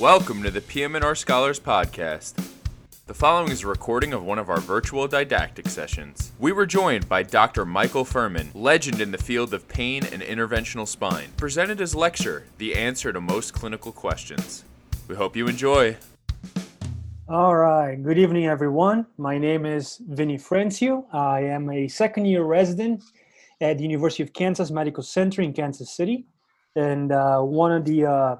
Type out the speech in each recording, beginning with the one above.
Welcome to the PM&R Scholars Podcast. The following is a recording of one of our virtual didactic sessions. We were joined by Dr. Michael Furman, legend in the field of pain and interventional spine, presented his lecture, The Answer to Most Clinical Questions. We hope you enjoy. All right. Good evening, everyone. My name is Vinny Francio. I am a second year resident at the University of Kansas Medical Center in Kansas City, and uh, one of the uh,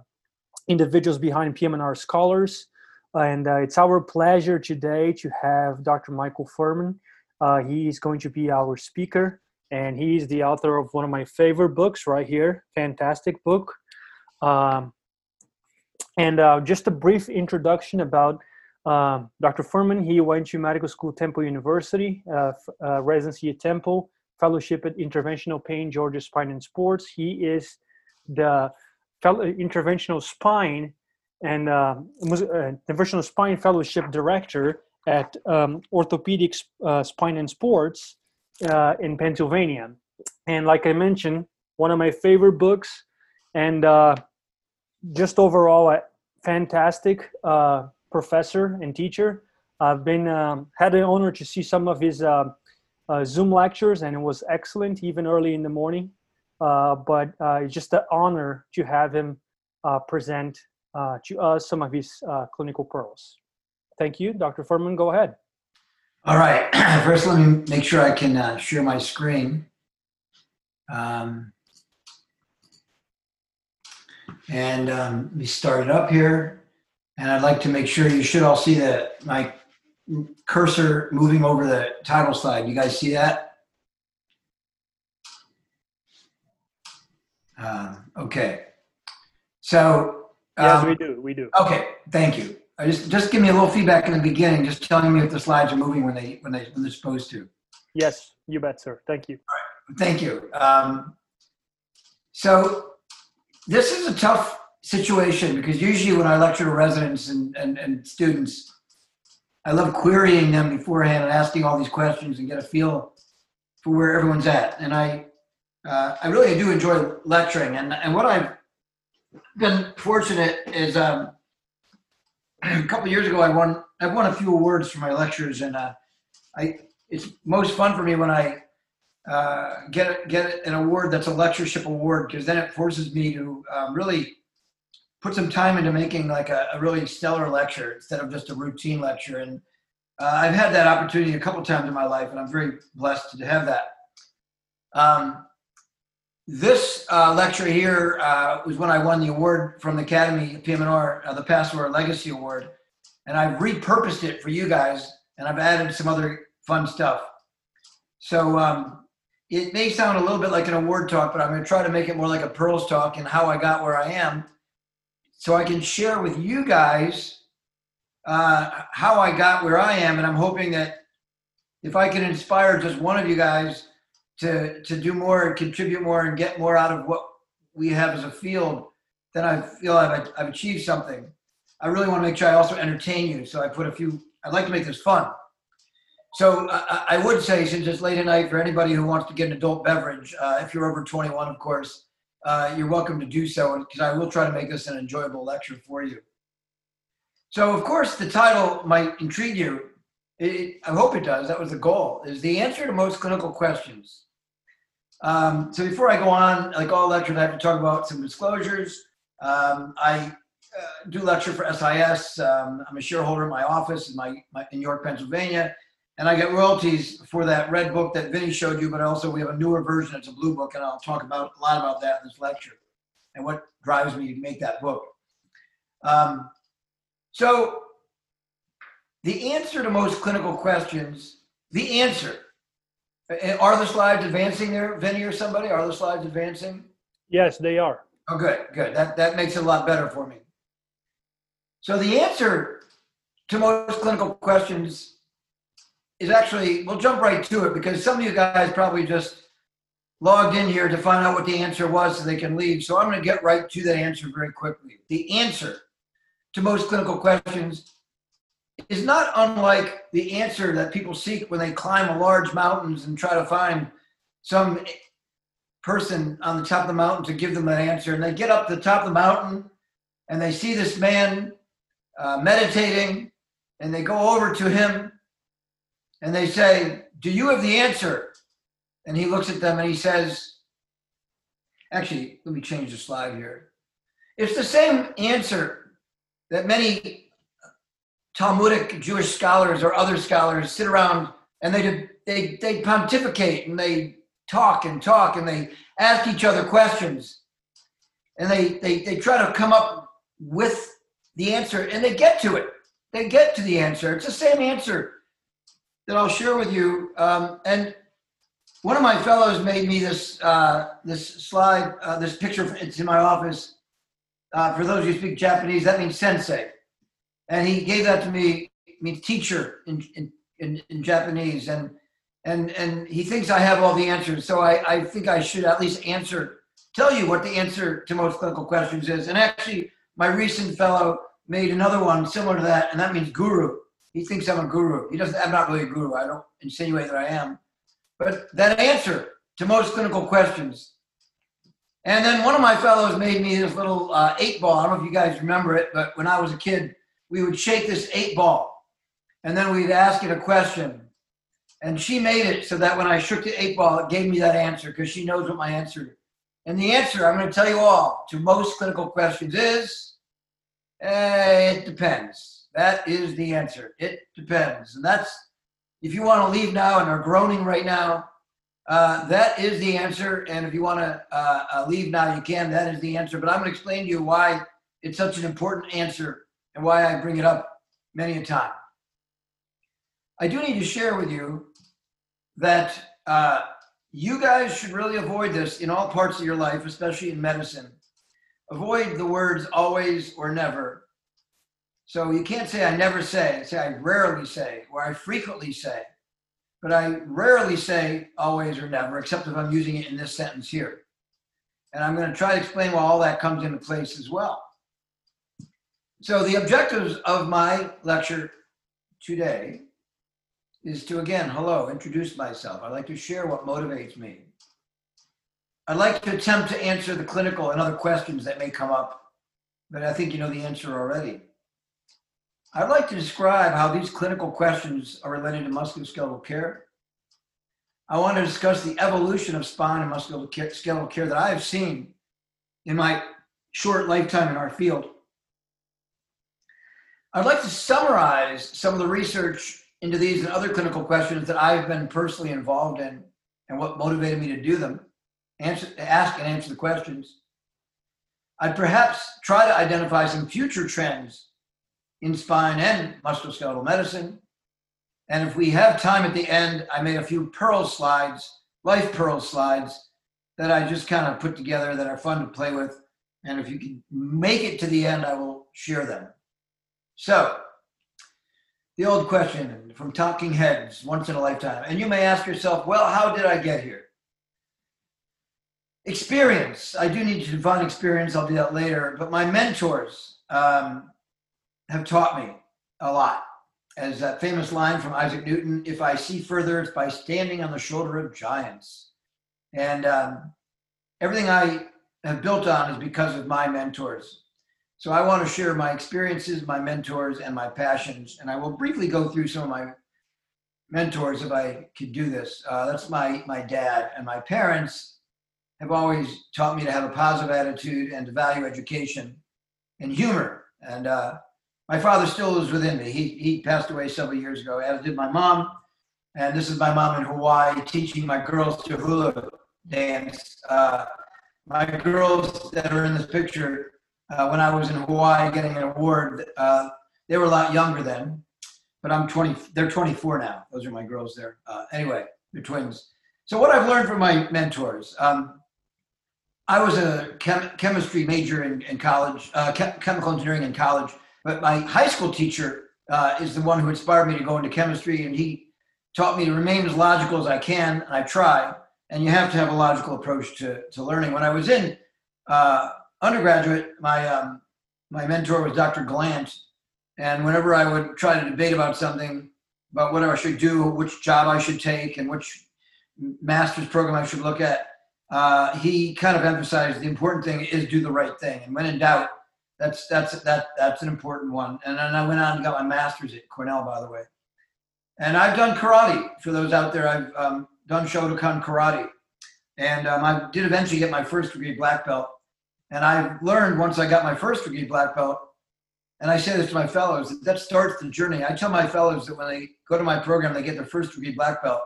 individuals behind PM&R Scholars. And uh, it's our pleasure today to have Dr. Michael Furman. Uh, he is going to be our speaker, and he's the author of one of my favorite books right here. Fantastic book. Um, and uh, just a brief introduction about um, Dr. Furman, he went to medical school Temple University, uh, uh, residency at Temple, fellowship at Interventional Pain, Georgia Spine and Sports. He is the interventional spine and uh, uh, interventional spine fellowship director at um, Orthopedic uh, Spine and Sports uh, in Pennsylvania. And like I mentioned, one of my favorite books, and uh, just overall a fantastic uh, professor and teacher. I've been um, had the honor to see some of his uh, uh, Zoom lectures, and it was excellent, even early in the morning. Uh, but uh, it's just an honor to have him uh, present to us some of his clinical pearls. Thank you, Dr. Furman. Go ahead. All right. First, let me make sure I can share my screen. Um, and um, let me start it up here. And I'd like to make sure you should all see that my cursor moving over the title slide. You guys see that? Uh, okay. So. Yes, um, we do. We do. Okay. Thank you. I just just give me a little feedback in the beginning, just telling me if the slides are moving when they when they when they're supposed to. Yes, you bet, sir. Thank you. All right. Thank you. Um, so this is a tough situation because usually when I lecture to residents and, and, and students, I love querying them beforehand and asking all these questions and get a feel for where everyone's at. And I, uh, I really do enjoy lecturing. And, and what I've been fortunate is um, a couple years ago, I won, I've won a few awards for my lectures. And uh, I, it's most fun for me when I uh, get, get an award that's a lectureship award because then it forces me to um, really put some time into making like a, a really stellar lecture instead of just a routine lecture. And uh, I've had that opportunity a couple times in my life, and I'm very blessed to have that. Um, this uh, lecture here uh, was when I won the award from the Academy PM&R, uh, the Passor Legacy Award, and I've repurposed it for you guys, and I've added some other fun stuff. So um, it may sound a little bit like an award talk, but I'm going to try to make it more like a pearls talk and how I got where I am so I can share with you guys uh, how I got where I am. And I'm hoping that if I can inspire just one of you guys to, to do more and contribute more and get more out of what we have as a field, then I feel I've, I've achieved something. I really want to make sure I also entertain you. So I put a few, I'd like to make this fun. So I, I would say, since it's late at night, for anybody who wants to get an adult beverage, uh, if you're over 21, of course, uh, you're welcome to do so because I will try to make this an enjoyable lecture for you. So, of course, the title might intrigue you. It, I hope it does. That was the goal. Is the answer to most clinical questions. Um, so before I go on, like all lectures, I have to talk about some disclosures. Um, I uh, do lecture for SIS. Um, I'm a shareholder in my office in, my, my, in York, Pennsylvania and I get royalties for that red book that Vinny showed you, but also we have a newer version. It's a blue book, and I'll talk about a lot about that in this lecture and what drives me to make that book. Um, so, the answer to most clinical questions, the answer. Are the slides advancing there, Vinny or somebody? Are the slides advancing? Yes, they are. Oh, good, good. That, that makes it a lot better for me. So, the answer to most clinical questions is actually, we'll jump right to it because some of you guys probably just logged in here to find out what the answer was so they can leave. So I'm going to get right to that answer very quickly. The answer to most clinical questions is not unlike the answer that people seek when they climb a large mountains and try to find some person on the top of the mountain to give them that answer. And they get up to the top of the mountain and they see this man uh, meditating, and they go over to him and they say, Do you have the answer? And he looks at them and he says, Actually, let me change the slide here. It's the same answer that many Talmudic Jewish scholars or other scholars sit around and they, they, they pontificate and they talk and talk and they ask each other questions and they, they, they try to come up with the answer and they get to it. They get to the answer. It's the same answer that I'll share with you. Um, and one of my fellows made me this uh, this slide, uh, this picture. It's in my office. Uh, for those who speak Japanese, that means sensei, and he gave that to me. Means teacher in, in in, in Japanese, and and and he thinks I have all the answers. So I, I think I should at least answer, tell you what the answer to most clinical questions is. And actually, my recent fellow made another one similar to that, and that means guru. He thinks I'm a guru. He doesn't. I'm not really a guru. I don't insinuate that I am, but that answer to most clinical questions. And then one of my fellows made me this little uh, eight ball. I don't know if you guys remember it, but when I was a kid, we would shake this eight ball, and then we'd ask it a question. And she made it so that when I shook the eight ball, it gave me that answer because she knows what my answer. Is. And the answer I'm going to tell you all to most clinical questions is Eh, it depends. That is the answer. It depends. And that's, if you want to leave now and are groaning right now, uh, that is the answer. And if you want to uh, uh, leave now, you can. That is the answer. But I'm going to explain to you why it's such an important answer and why I bring it up many a time. I do need to share with you that uh, you guys should really avoid this in all parts of your life, especially in medicine. Avoid the words always or never. So you can't say I never say, say I rarely say, or I frequently say. But I rarely say always or never, except if I'm using it in this sentence here. And I'm going to try to explain why all that comes into place as well. So the objectives of my lecture today is to again, hello, introduce myself. I'd like to share what motivates me. I'd like to attempt to answer the clinical and other questions that may come up, but I think you know the answer already. I'd like to describe how these clinical questions are related to musculoskeletal care. I want to discuss the evolution of spine and musculoskeletal care that I have seen in my short lifetime in our field. I'd like to summarize some of the research into these and other clinical questions that I've been personally involved in and what motivated me to do them answer, ask and answer the questions. I'd perhaps try to identify some future trends in spine and musculoskeletal medicine. And if we have time at the end, I made a few pearl slides, life pearl slides, that I just kind of put together that are fun to play with. And if you can make it to the end, I will share them. So, the old question from talking heads once in a lifetime. And you may ask yourself, well, how did I get here? experience. I do need to define experience. I'll do that later. But my mentors um, have taught me a lot. As that famous line from Isaac Newton if I see further, it's by standing on the shoulder of giants. And um, everything I have built on is because of my mentors. So I want to share my experiences, my mentors, and my passions. And I will briefly go through some of my mentors if I could do this. Uh, that's my my dad and my parents have always taught me to have a positive attitude and to value education and humor. And uh, my father still is within me. He, he passed away several years ago, as did my mom. And this is my mom in Hawaii teaching my girls to hula dance. Uh, my girls that are in this picture, uh, when I was in Hawaii getting an award, uh, they were a lot younger then, but I'm 20, they're 24 now. Those are my girls there. Uh, anyway, they're twins. So what I've learned from my mentors, um, I was a chem- chemistry major in, in college, uh, chem- chemical engineering in college. But my high school teacher uh, is the one who inspired me to go into chemistry, and he taught me to remain as logical as I can, and I try. And you have to have a logical approach to, to learning. When I was in uh, undergraduate, my um, my mentor was Dr. Glant, and whenever I would try to debate about something, about what I should do, which job I should take, and which master's program I should look at, uh, he kind of emphasized the important thing is do the right thing. And when in doubt, That's that's that that's an important one. And then I went on and got my master's at Cornell, by the way. And I've done karate. For those out there, I've um, done Shotokan karate, and um, I did eventually get my first degree black belt. And I learned once I got my first degree black belt, and I say this to my fellows, that, that starts the journey. I tell my fellows that when they go to my program, they get their first degree black belt.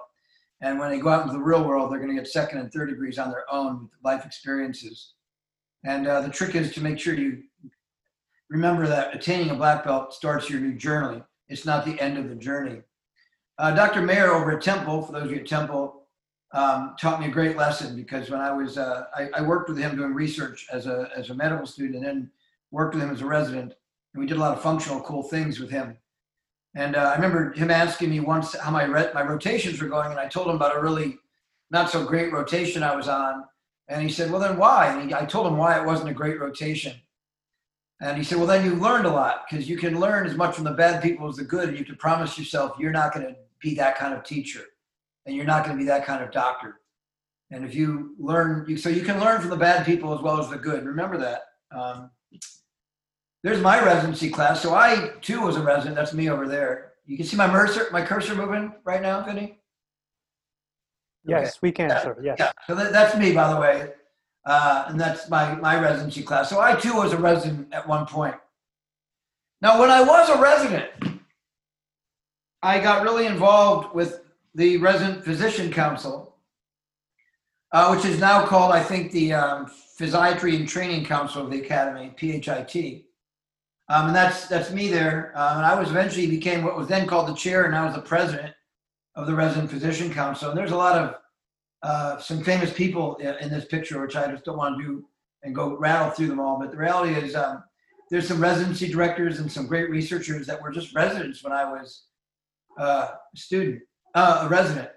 And when they go out into the real world, they're going to get second and third degrees on their own with life experiences. And uh, the trick is to make sure you remember that attaining a black belt starts your new journey. It's not the end of the journey. Uh, Dr. Mayer over at Temple, for those of you at Temple, um, taught me a great lesson because when I was, uh, I, I, worked with him doing research as a, as a medical student and then worked with him as a resident. And we did a lot of functional, cool things with him. And uh, I remember him asking me once how my, re- my rotations were going. And I told him about a really not so great rotation I was on. And he said, well, then why? And he, I told him why it wasn't a great rotation. And he said, well, then you learned a lot because you can learn as much from the bad people as the good. And you have to promise yourself you're not going to be that kind of teacher and you're not going to be that kind of doctor. And if you learn, so you can learn from the bad people as well as the good. Remember that. Um, there's my residency class. So I too was a resident. That's me over there. You can see my cursor, my cursor moving right now, Vinny. Yes, okay. we can, yeah. sir. Yes. Yeah. So that, that's me, by the way, uh, and that's my my residency class. So I too was a resident at one point. Now, when I was a resident, I got really involved with the Resident Physician Council, uh, which is now called, I think, the um, Physiatry and Training Council of the Academy, PHIT. Um, and that's that's me there. Um, and I was eventually became what was then called the chair, and I was the president of the Resident Physician Council. And there's a lot of uh, some famous people in this picture, which I just don't want to do and go rattle through them all. But the reality is, um, there's some residency directors and some great researchers that were just residents when I was uh, a student, uh, a resident.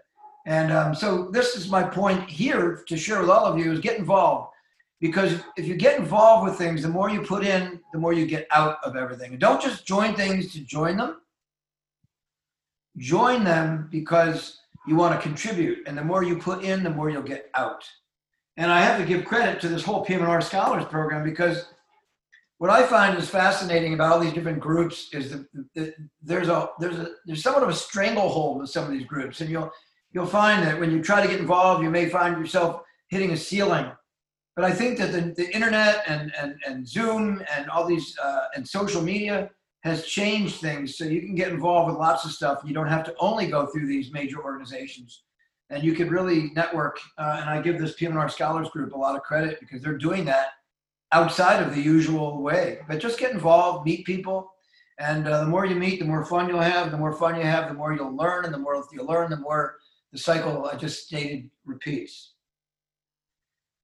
And um, so this is my point here to share with all of you is get involved because if you get involved with things, the more you put in, the more you get out of everything. Don't just join things to join them. Join them because you want to contribute. And the more you put in, the more you'll get out. And I have to give credit to this whole PM&R Scholars Program because what I find is fascinating about all these different groups is that, there's a there's a there's somewhat of a stranglehold with some of these groups, and you'll you'll find that when you try to get involved, you may find yourself hitting a ceiling but I think that the, the internet and, and, and Zoom and all these uh, and social media has changed things so you can get involved with lots of stuff. You don't have to only go through these major organizations. And you can really network. Uh, and I give this PM&R Scholars Group a lot of credit because they're doing that outside of the usual way. But just get involved, meet people. And uh, the more you meet, the more fun you'll have. The more fun you have, the more you'll learn. And the more you learn, the more the cycle I just stated repeats.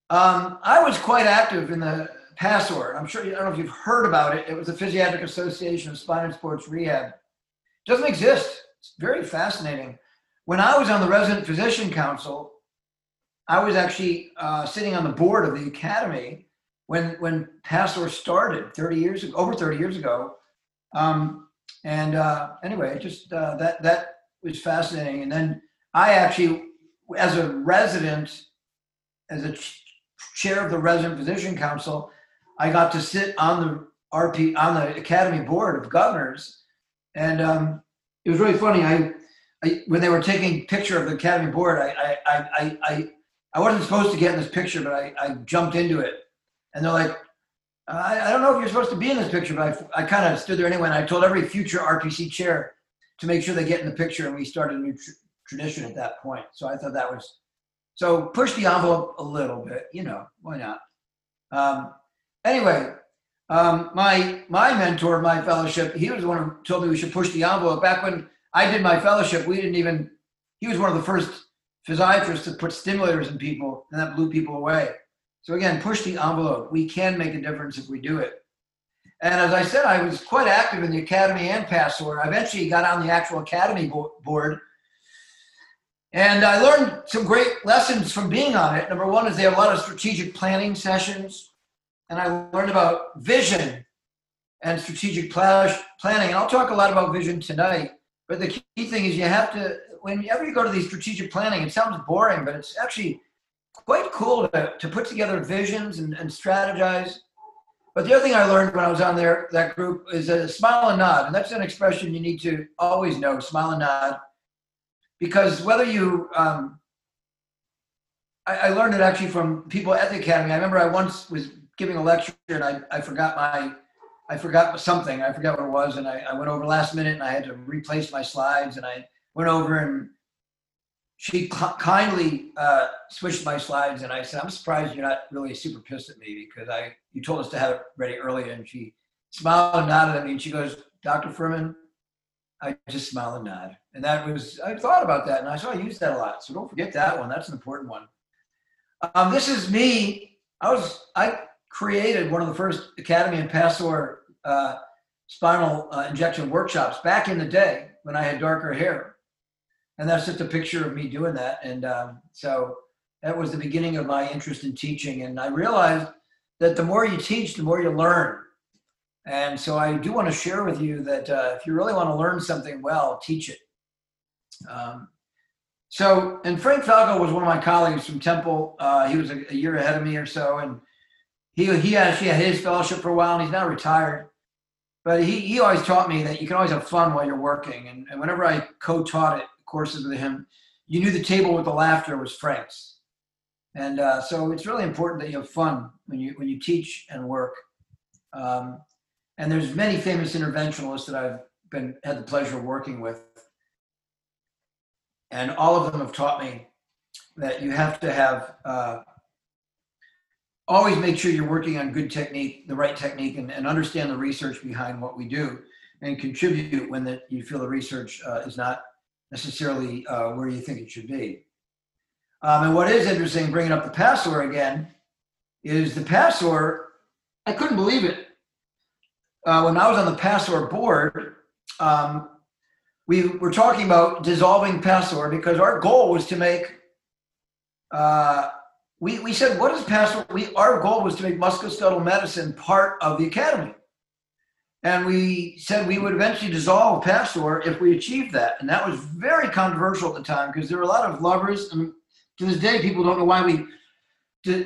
Um, I was quite active in the PASOR. I'm sure, I don't know if you've heard about it. It was the Physiatric Association of Spine and Sports Rehab. It doesn't exist. It's very fascinating. When I was on the Resident Physician Council, I was actually uh, sitting on the board of the academy when when PASOR started 30 years ago, over 30 years ago. Um, and uh, anyway, just uh, that that was fascinating. And then I actually, as a resident, as a chair of the resident physician council, I got to sit on the RP on the academy board of governors, and um, it was really funny. I, I, when they were taking picture of the academy board, I I, I, I, I wasn't supposed to get in this picture, but I, I jumped into it, and they're like, I, I don't know if you're supposed to be in this picture, but I, I kind of stood there anyway, and I told every future RPC chair to make sure they get in the picture, and we started a new tr- tradition at that point. So I thought that was so push the envelope a little bit, you know, why not? Um, anyway, um, my my mentor, my fellowship, he was the one who told me we should push the envelope. Back when I did my fellowship, we didn't even. He was one of the first physiatrists to put stimulators in people, and that blew people away. So again, push the envelope. We can make a difference if we do it. And as I said, I was quite active in the academy and PASOR. I eventually got on the actual academy board and I learned some great lessons from being on it. Number one is they have a lot of strategic planning sessions. And I learned about vision and strategic planning. And I'll talk a lot about vision tonight. But the key thing is you have to, whenever you go to these strategic planning, it sounds boring, but it's actually quite cool to, to put together visions and, and strategize. But the other thing I learned when I was on there, that group, is a smile and nod. And that's an expression you need to always know smile and nod. Because whether you, um, I, I learned it actually from people at the academy. I remember I once was giving a lecture and I, I forgot my, I forgot something. I forgot what it was. And I, I went over last minute and I had to replace my slides and I went over and she kindly uh, switched my slides and I said, I'm surprised you're not really super pissed at me because I you told us to have it ready earlier." And she smiled and nodded at me and she goes, Dr. Furman, I just smile and nod. And that was, I thought about that and I saw I use that a lot. So don't forget that one. That's an important one. Um, this is me. I was, I created one of the first Academy and Passor uh, spinal uh, injection workshops back in the day when I had darker hair and that's just a picture of me doing that. And um, so that was the beginning of my interest in teaching. And I realized that the more you teach, the more you learn. And so I do want to share with you that uh, if you really want to learn something well, teach it. Um, so, and Frank Falco was one of my colleagues from Temple. Uh, he was a, a, year ahead of me or so, and he he actually had his fellowship for a while, and he's now retired. But he, he always taught me that you can always have fun while you're working. And, and whenever I co-taught it, courses with him, you knew the table with the laughter was Frank's. And uh, so it's really important that you have fun when you when you teach and work. Um, and there's many famous interventionalists that I've been had the pleasure of working with, and all of them have taught me that you have to have uh, always make sure you're working on good technique, the right technique, and, and understand the research behind what we do, and contribute when that you feel the research uh, is not necessarily uh, where you think it should be. Um, and what is interesting, bringing up the Passor again, is the Passor. I couldn't believe it. Uh, when I was on the Passor board, um, we were talking about dissolving Passor because our goal was to make, uh, we, we said, what is Passor? We, our goal was to make musculoskeletal medicine part of the academy. And we said we would eventually dissolve Passor if we achieved that. And that was very controversial at the time because there were a lot of lovers. And to this day, people don't know why we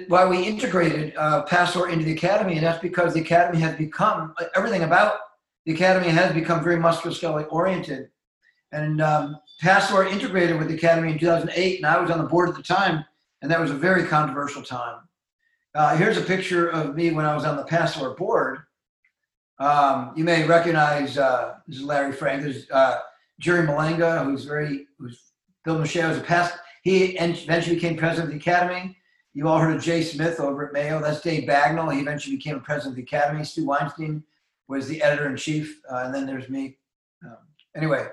why we integrated uh, Passor into the academy. And that's because the academy has become everything about the academy has become very musculoskeletal oriented. And um, Passor integrated with the academy in 2008, and I was on the board at the time, and that was a very controversial time. Uh, here's a picture of me when I was on the Passor board. Um, you may recognize uh, this is Larry Frank. There's uh, Jerry Malanga, who's very who's Bill Michelle as a past. He eventually became president of the academy. You all heard of Jay Smith over at Mayo. That's Dave Bagnall. He eventually became president of the academy. Stu Weinstein was the editor in chief, uh, and then there's me. Um, anyway,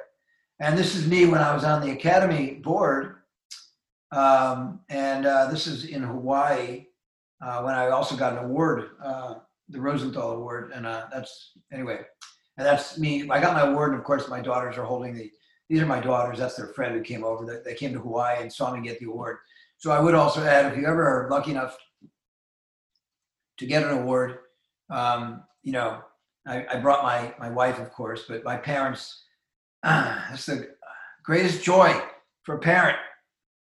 and this is me when I was on the academy board, um, and uh, this is in Hawaii uh, when I also got an award uh, the Rosenthal Award, and uh, that's anyway. And that's me. I got my award, and of course, my daughters are holding the. These are my daughters. That's their friend who came over. They, they came to Hawaii and saw me get the award. So I would also add, if you ever are lucky enough to get an award, um, you know, I, I, brought my my wife, of course, but my parents. Uh, that's the greatest joy for a parent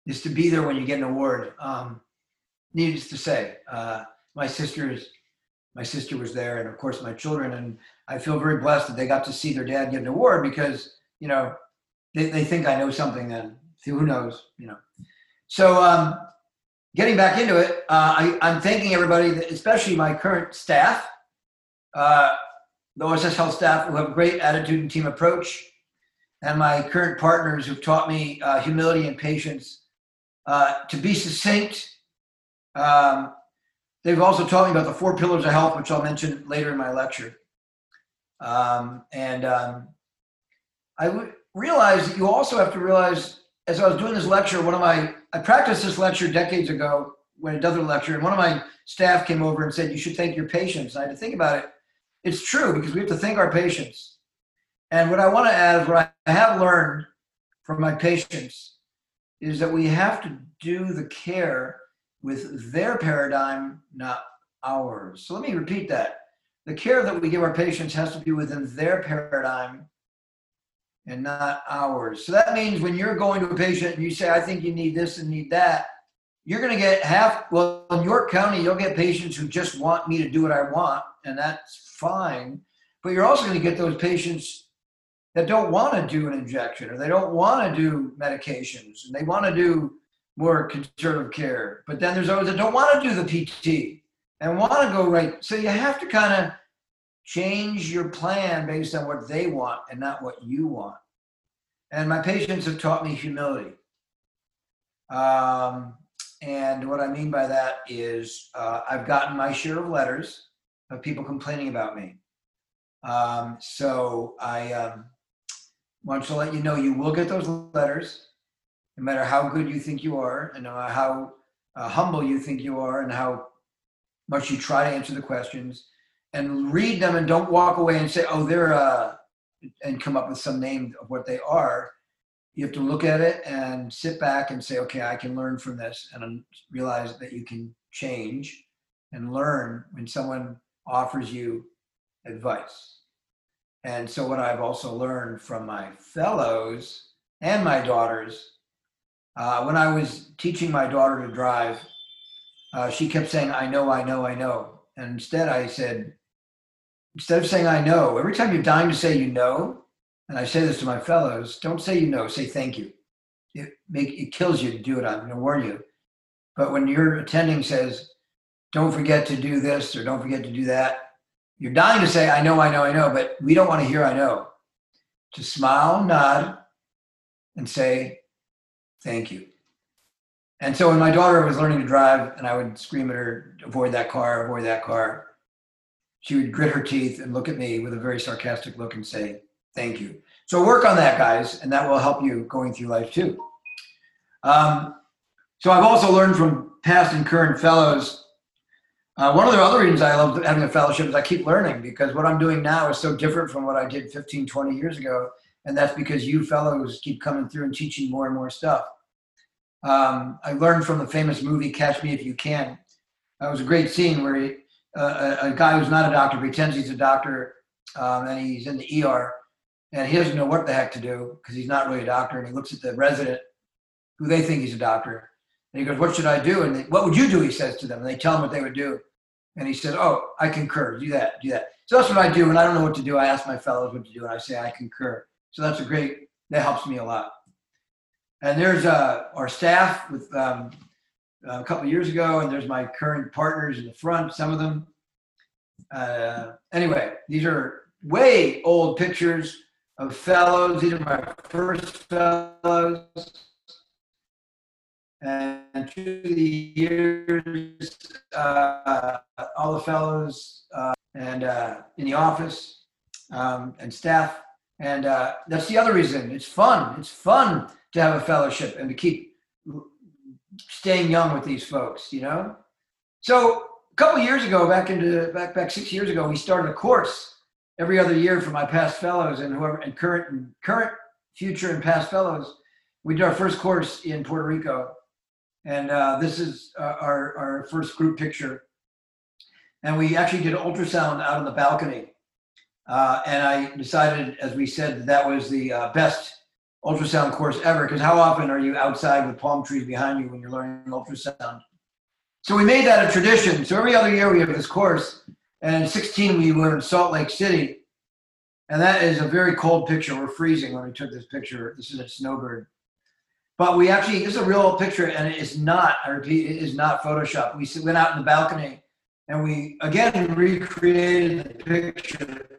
is to be there when you get an award. Um, needless to say, uh, my sisters my sister was there, and of course my children. And I feel very blessed that they got to see their dad get an award because you know they, they think I know something. Then who knows, you know. So um, getting back into it, uh, I, am thanking everybody, especially my current staff, uh, the OSS Health staff, who have a great attitude and team approach, and my current partners who've taught me uh, humility and patience uh, to be succinct. Um, They've also taught me about the four pillars of health, which I'll mention later in my lecture. Um, and um, I w- realized that you also have to realize, as I was doing this lecture, one of my, I practiced this lecture decades ago when another lecture, and one of my staff came over and said, You should thank your patients. And I had to think about it. It's true because we have to thank our patients. And what I want to add is what I have learned from my patients is that we have to do the care with their paradigm, not ours. So let me repeat that. The care that we give our patients has to be within their paradigm and not ours. So that means when you're going to a patient and you say, I think you need this and need that, you're going to get half. Well, in York County, you'll get patients who just want me to do what I want, and that's fine. But you're also going to get those patients that don't want to do an injection or they don't want to do medications and they want to do more conservative care. But then there's always that don't want to do the PT and want to go right. So you have to kind of change your plan based on what they want and not what you want. And my patients have taught me humility. Um, and what I mean by that is uh, I've gotten my share of letters of people complaining about me. Um, so I um, want to let you know you will get those letters, no matter how good you think you are, and how uh, humble you think you are, and how much you try to answer the questions, and read them, and don't walk away and say, "Oh, they're," uh, and come up with some name of what they are you have to look at it and sit back and say, okay, I can learn from this and realize that you can change and learn when someone offers you advice. And so, what I've also learned from my fellows and my daughters, uh, when I was teaching my daughter to drive, uh, she kept saying, I know, I know, I know. And instead, I said, instead of saying I know, every time you're dying to say you know, and I say this to my fellows, don't say you know, say thank you. It make it kills you to do it. I'm going to warn you. But when your attending says, don't forget to do this or don't forget to do that, you're dying to say, I know, I know, I know, but we don't want to hear I know. To smile, nod, and say, thank you. And so when my daughter was learning to drive and I would scream at her, avoid that car, avoid that car, she would grit her teeth and look at me with a very sarcastic look and say, Thank you. So work on that, guys, and that will help you going through life too. Um, so I've also learned from past and current fellows. Uh, one of the other reasons I love having a fellowship is I keep learning because what I'm doing now is so different from what I did 15, 20 years ago. And that's because you fellows keep coming through and teaching more and more stuff. Um, I learned from the famous movie Catch Me If You Can. That was a great scene where he, uh, a, a, guy who's not a doctor pretends he's a doctor um, and he's in the ER and he doesn't know what the heck to do because he's not really a doctor. And he looks at the resident who they think he's a doctor. And he goes, What should I do? And they, what would you do? He says to them. And they tell him what they would do. And he says, Oh, I concur. Do that. Do that. So that's what I do. When I don't know what to do, I ask my fellows what to do. And I say, I concur. So that's a great, that helps me a lot. And there's uh, our staff with um, a couple years ago, and there's my current partners in the front, some of them. Uh, anyway, these are way old pictures of fellows. These are my first fellows. And through the years, uh, all the fellows uh, and uh, in the office um, and staff. And uh, that's the other reason. It's fun. It's fun to have a fellowship and to keep staying young with these folks, you know? So a couple years ago, back into back back six years ago, we started a course every other year for my past fellows and whoever and current and current, future, and past fellows. We did our first course in Puerto Rico, and uh, this is uh, our our first group picture. And we actually did ultrasound out on the balcony, uh, and I decided, as we said, that that was the uh, best ultrasound course ever. Because how often are you outside with palm trees behind you when you're learning ultrasound? So we made that a tradition. So every other year we have this course, and in 16, we were in Salt Lake City. And that is a very cold picture. We're freezing when we took this picture. This is a snowbird. But we actually, this is a real picture, and it is not, I repeat, it is not Photoshop. We went out in the balcony and we again recreated the picture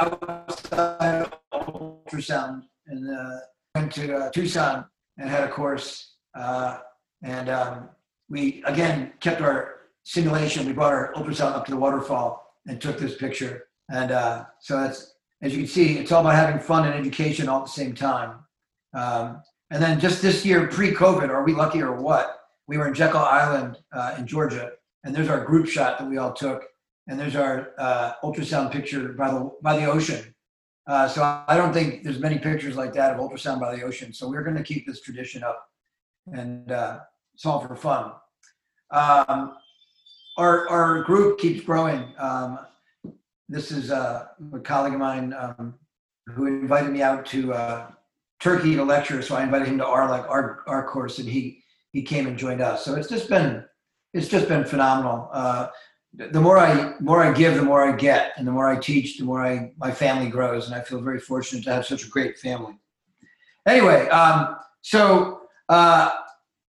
outside ultrasound and uh, went to uh, Tucson and had a course. Uh, and um, we, again, kept our simulation. We brought our ultrasound up to the waterfall and took this picture. And uh, so that's, as you can see, it's all about having fun and education all at the same time. Um, and then just this year, pre-COVID, are we lucky or what? We were in Jekyll Island uh, in Georgia, and there's our group shot that we all took, and there's our uh, ultrasound picture by the by the ocean. Uh, so I don't think there's many pictures like that of ultrasound by the ocean. So we're going to keep this tradition up, and uh, it's all for fun. Um, our our group keeps growing. Um, this is a colleague of mine, um, who invited me out to uh, Turkey to lecture. So I invited him to our like our our course, and he he came and joined us. So it's just been it's just been phenomenal. Uh, the more I more I give, the more I get, and the more I teach, the more I my family grows, and I feel very fortunate to have such a great family. Anyway, um, so uh,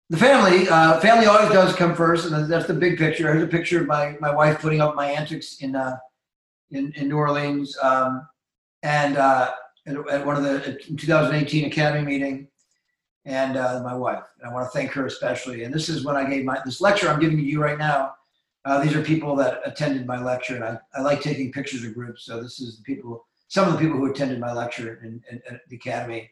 the family uh, family always does come first, and that's the big picture. Here's a picture of my my wife putting up my antics in uh, in, in New Orleans, um, and uh, at, one of the 2018 Academy meeting, and uh, my wife. And I want to thank her especially. And this is when I gave my this lecture I'm giving to you right now. Uh, these are people that attended my lecture, and I, I like taking pictures of groups. So this is the people, some of the people who attended my lecture in, in, the Academy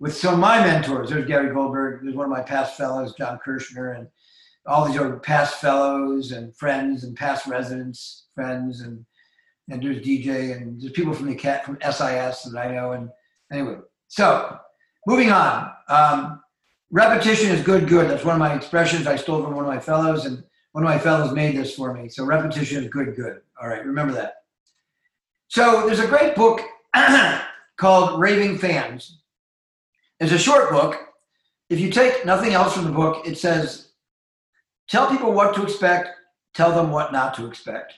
with some of my mentors. There's Gary Goldberg. There's one of my past fellows, John Kirshner, and all these are past fellows and friends and past residents, friends, and and there's DJ and there's people from the cat from SIS that I know. And anyway, so moving on. Um, repetition is good. Good. That's one of my expressions I stole from one of my fellows, and one of my fellows made this for me. So repetition is good. Good. All right, remember that. So there's a great book called Raving Fans it's a short book. If you take nothing else from the book, it says, tell people what to expect, tell them what not to expect.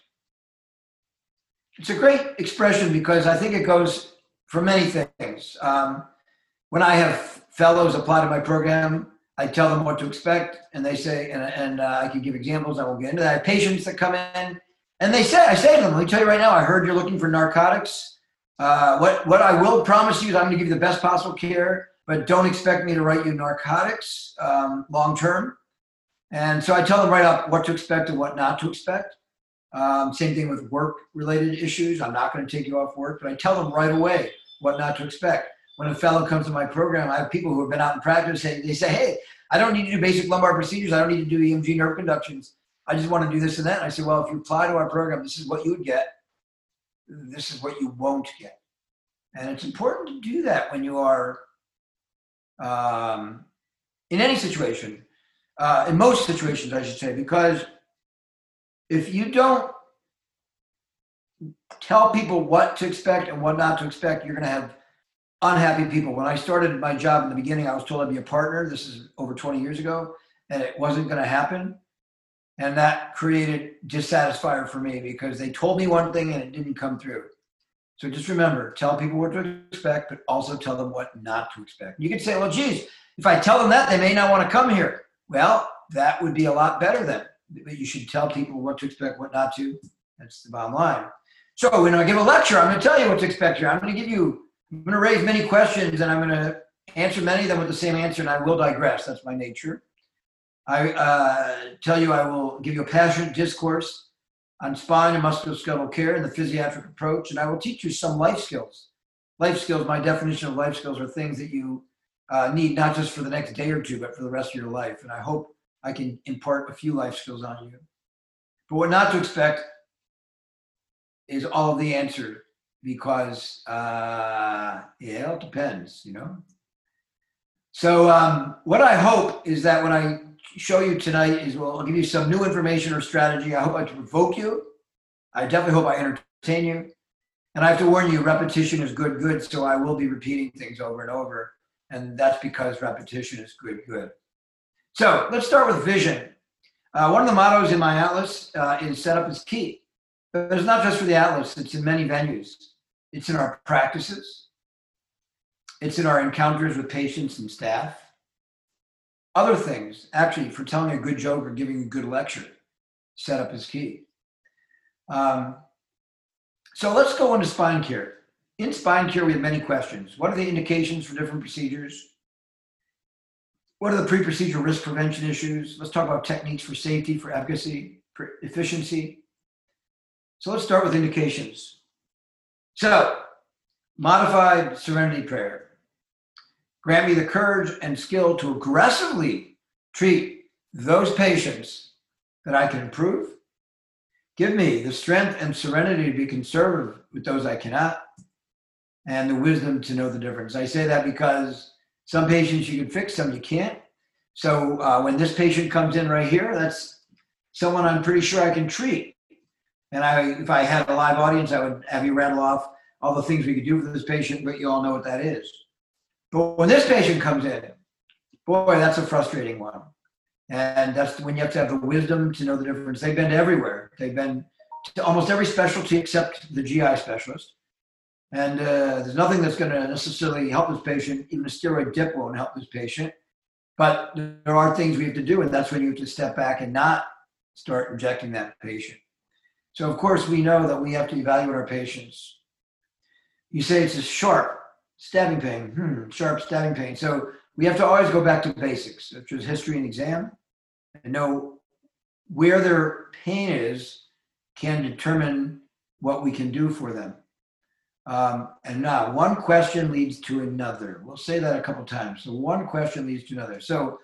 It's a great expression because I think it goes for many things. Um, when I have fellows apply to my program, I tell them what to expect, and they say, and, and uh, I can give examples. I won't get into that. I have patients that come in, and they say, I say to them, let me tell you right now, I heard you're looking for narcotics. Uh, what what I will promise you is I'm going to give you the best possible care but don't expect me to write you narcotics um, long term. And so I tell them right up what to expect and what not to expect. Um, same thing with work related issues. I'm not going to take you off work, but I tell them right away what not to expect. When a fellow comes to my program, I have people who have been out in practice. Say, they say, "Hey, I don't need to do basic lumbar procedures. I don't need to do EMG nerve conductions. I just want to do this and that." And I say, "Well, if you apply to our program, this is what you would get. This is what you won't get." And it's important to do that when you are um, in any situation, uh, in most situations, I should say, because if you don't tell people what to expect and what not to expect, you're going to have unhappy people. When I started my job in the beginning, I was told I'd be a partner. This is over 20 years ago, and it wasn't going to happen. And that created dissatisfier for me because they told me one thing and it didn't come through. So just remember, tell people what to expect, but also tell them what not to expect. You could say, well, geez, if I tell them that, they may not want to come here. Well, that would be a lot better then. But you should tell people what to expect, what not to. That's the bottom line. So when I give a lecture, I'm going to tell you what to expect here. I'm going to give you, I'm going to raise many questions and I'm going to answer many of them with the same answer, and I will digress. That's my nature. I uh, tell you, I will give you a passionate discourse on spine and musculoskeletal care and the physiatric approach, and I will teach you some life skills. Life skills, my definition of life skills are things that you uh, need not just for the next day or two, but for the rest of your life. And I hope I can impart a few life skills on you. But what not to expect is all the answer because, uh, yeah, it depends, you know? So, um, what I hope is that when I show you tonight is well, I'll give you some new information or strategy. I hope I provoke you. I definitely hope I entertain you. And I have to warn you, repetition is good, good. So I will be repeating things over and over. And that's because repetition is good, good. So let's start with vision. Uh, one of the mottos in my atlas uh, is set up as key. But it's not just for the atlas, it's in many venues. It's in our practices, it's in our encounters with patients and staff, other things, actually, for telling a good joke or giving a good lecture, setup is key. Um, so let's go into spine care. In spine care, we have many questions. What are the indications for different procedures? What are the pre-procedure risk prevention issues? Let's talk about techniques for safety, for efficacy, for efficiency. So let's start with indications. So, modified serenity prayer. Grant me the courage and skill to aggressively treat those patients that I can improve. Give me the strength and serenity to be conservative with those I cannot, and the wisdom to know the difference. I say that because some patients you can fix, some you can't. So uh, when this patient comes in right here, that's someone I'm pretty sure I can treat. And I, if I had a live audience, I would have you rattle off all the things we could do for this patient, but you all know what that is. But when this patient comes in, boy, that's a frustrating one. And that's when you have to have the wisdom to know the difference. They've been everywhere. They've been to almost every specialty except the GI specialist. And uh, there's nothing that's going to necessarily help this patient. Even a steroid dip won't help this patient. But there are things we have to do, and that's when you have to step back and not start injecting that patient. So, of course, we know that we have to evaluate our patients. You say it's a sharp stabbing pain, hmm, sharp stabbing pain. So, we have to always go back to basics, which is history and exam, and know where their pain is can determine what we can do for them. Um, and now, one question leads to another. We'll say that a couple times. So, one question leads to another. So,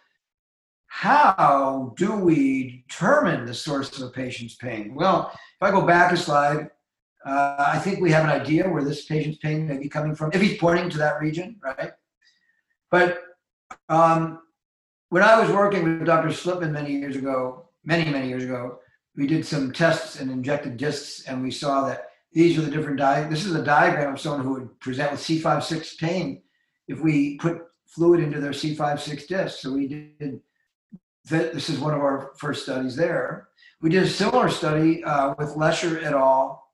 how do we determine the source of a patient's pain? Well, if I go back a slide, uh, I think we have an idea where this patient's pain may be coming from, if he's pointing to that region, right? But um, when I was working with Dr. Slipman many years ago, many, many years ago, we did some tests and injected discs, and we saw that these are the different di. This is a diagram of someone who would present with C5-6 pain if we put fluid into their C5-6 disc. So we did. This is one of our first studies there. We did a similar study uh, with Lesher et al.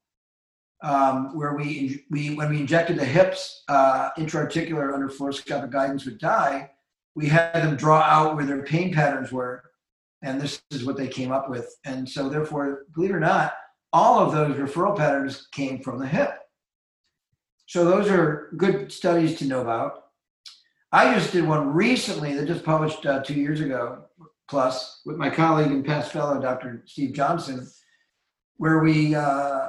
Um, where we, we when we injected the hips uh, intraarticular under fluoroscopic guidance with dye, we had them draw out where their pain patterns were, and this is what they came up with. And so, therefore, believe it or not, all of those referral patterns came from the hip. So those are good studies to know about. I just did one recently that just published uh, two years ago, plus with my colleague and past fellow, Dr. Steve Johnson, where we uh,